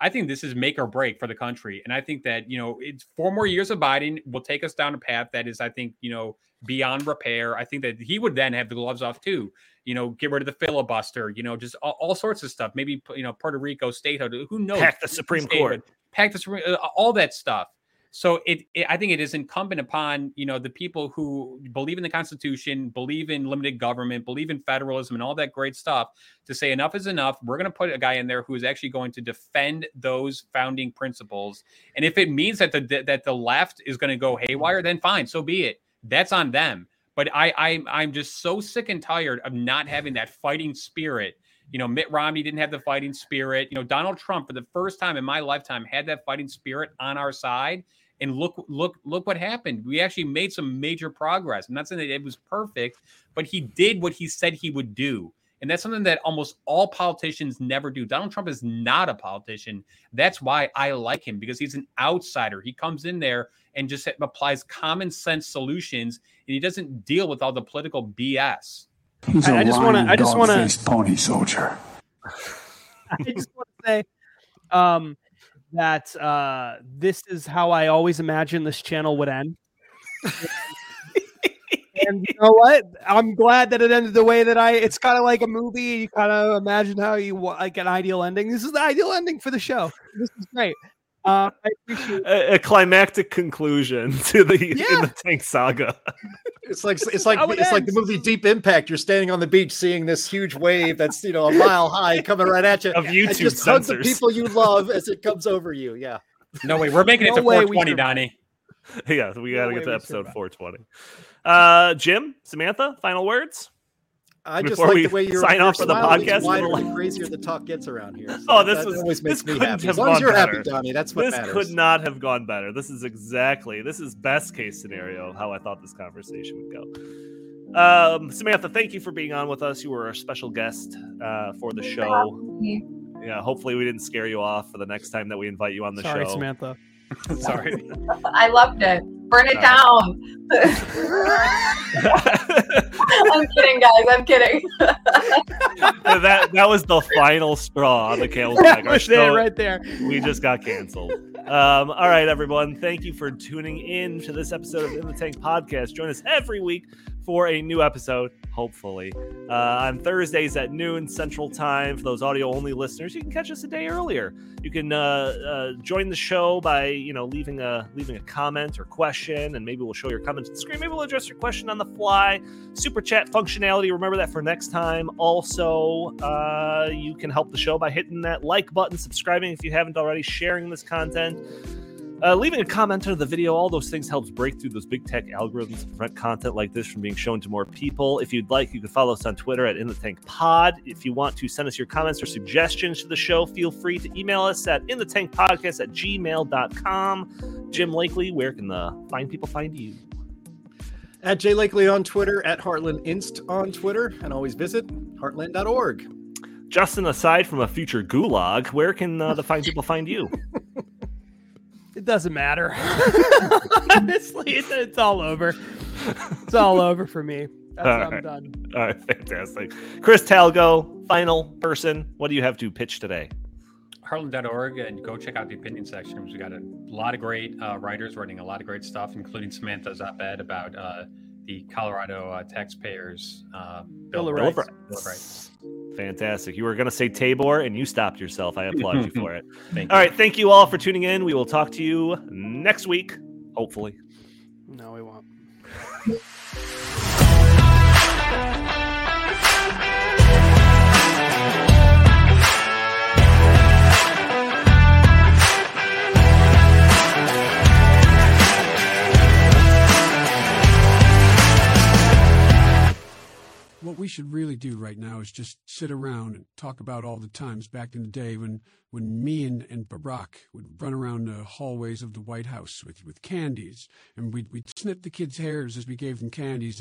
I think this is make or break for the country, and I think that you know it's four more years of Biden will take us down a path that is, I think, you know, beyond repair. I think that he would then have the gloves off too you know, get rid of the filibuster, you know, just all, all sorts of stuff. Maybe you know, Puerto Rico statehood. Who knows? Pack the Supreme Statehood, Court. pack the Supreme, uh, all that stuff. So it, it, I think it is incumbent upon you know the people who believe in the Constitution, believe in limited government, believe in federalism, and all that great stuff to say enough is enough. We're going to put a guy in there who is actually going to defend those founding principles. And if it means that the that the left is going to go haywire, then fine, so be it. That's on them. But I, I I'm just so sick and tired of not having that fighting spirit. You know, Mitt Romney didn't have the fighting spirit. You know, Donald Trump, for the first time in my lifetime, had that fighting spirit on our side. And look, look, look what happened. We actually made some major progress. I'm not saying that it was perfect, but he did what he said he would do. And that's something that almost all politicians never do. Donald Trump is not a politician. That's why I like him because he's an outsider. He comes in there and just applies common sense solutions and he doesn't deal with all the political BS. He's I- a I just wanna- I just wanna- lying, dog-faced pony soldier. *laughs* I just want to say um, that uh, this is how I always imagined this channel would end. and you know what? I'm glad that it ended the way that I. It's kind of like a movie. You kind of imagine how you like an ideal ending. This is the ideal ending for the show. This is great. Uh, I appreciate. A, a climactic conclusion *laughs* to the Yeah. in the tank saga. It's like it's like how it it's like the movie Deep Impact. You're standing on the beach, seeing this huge wave that's you know a mile high coming right at you, Of and YouTube just hug the censors. people you love as it comes over you. Yeah. No way, we're making it to way we 420, survived. Donnie. *laughs* yeah, we got to way get to episode 420. Uh, Jim, Samantha, final words. I just Before like the way you're sign your off for the podcast, wider we'll- the crazier the talk gets around here. So Oh, this that was- always this me couldn't happy. have As long as you're happy, better. Donnie, that's what this matters. could not have gone better. This is exactly this is best case scenario of how I thought this conversation would go. Um, Samantha, thank you for being on with us. You were our special guest uh, for the show. Yeah, hopefully we didn't scare you off for the next time that we invite you on the Sorry, show. Samantha. *laughs* Sorry. *laughs* I loved it. Burn it All down. *laughs* I'm kidding, guys. I'm kidding. that that was the final straw on the Kale's That Our was it right there. we just got canceled. Um, all right, everyone. Thank you for tuning in to this episode of In the Tank podcast. Join us every week for a new episode, hopefully, uh, on Thursdays at noon Central Time. For those audio only listeners, you can catch us a day earlier. You can uh, uh, join the show by you know leaving a leaving a comment or question, and maybe we'll show your comment to the screen. Maybe we'll address your question on the fly. Super chat functionality. Remember that for next time. Also, uh, you can help the show by hitting that like button, subscribing if you haven't already, sharing this content. Uh, leaving a comment under the video, all those things helps break through those big tech algorithms to prevent content like this from being shown to more people. If you'd like, you can follow us on Twitter at In the Tank Pod. If you want to send us your comments or suggestions to the show, feel free to email us at In the Tank Podcast at gmail.com. Jim Lakely, where can the fine people find you? At Jay Lakely on Twitter, at Heartland Inst on Twitter, and always visit heartland.org. Justin, aside from a future gulag, where can uh, the fine people find you? *laughs* It doesn't matter. *laughs* Honestly, it's, it's all over. It's all over for me. That's All I'm done. All right, fantastic. Chris Talgo, final person. What do you have to pitch today? Heartland.org and go check out the opinion section. We've got a lot of great uh, writers writing a lot of great stuff, including Samantha's op-ed about uh, the Colorado uh, taxpayers uh, Bill of Bill Rights. Bill of Rights. Fantastic. You were going to say TABOR and you stopped yourself. I applaud you for *laughs* it. Thank All you. right. Thank you all for tuning in. We will talk to you next week, hopefully. No, we won't. *laughs* What we should really do right now is just sit around and talk about all the times back in the day when, when me and, and Barack would run around the hallways of the White House with, with candies, and we'd, we'd snip the kids' hairs as we gave them candies,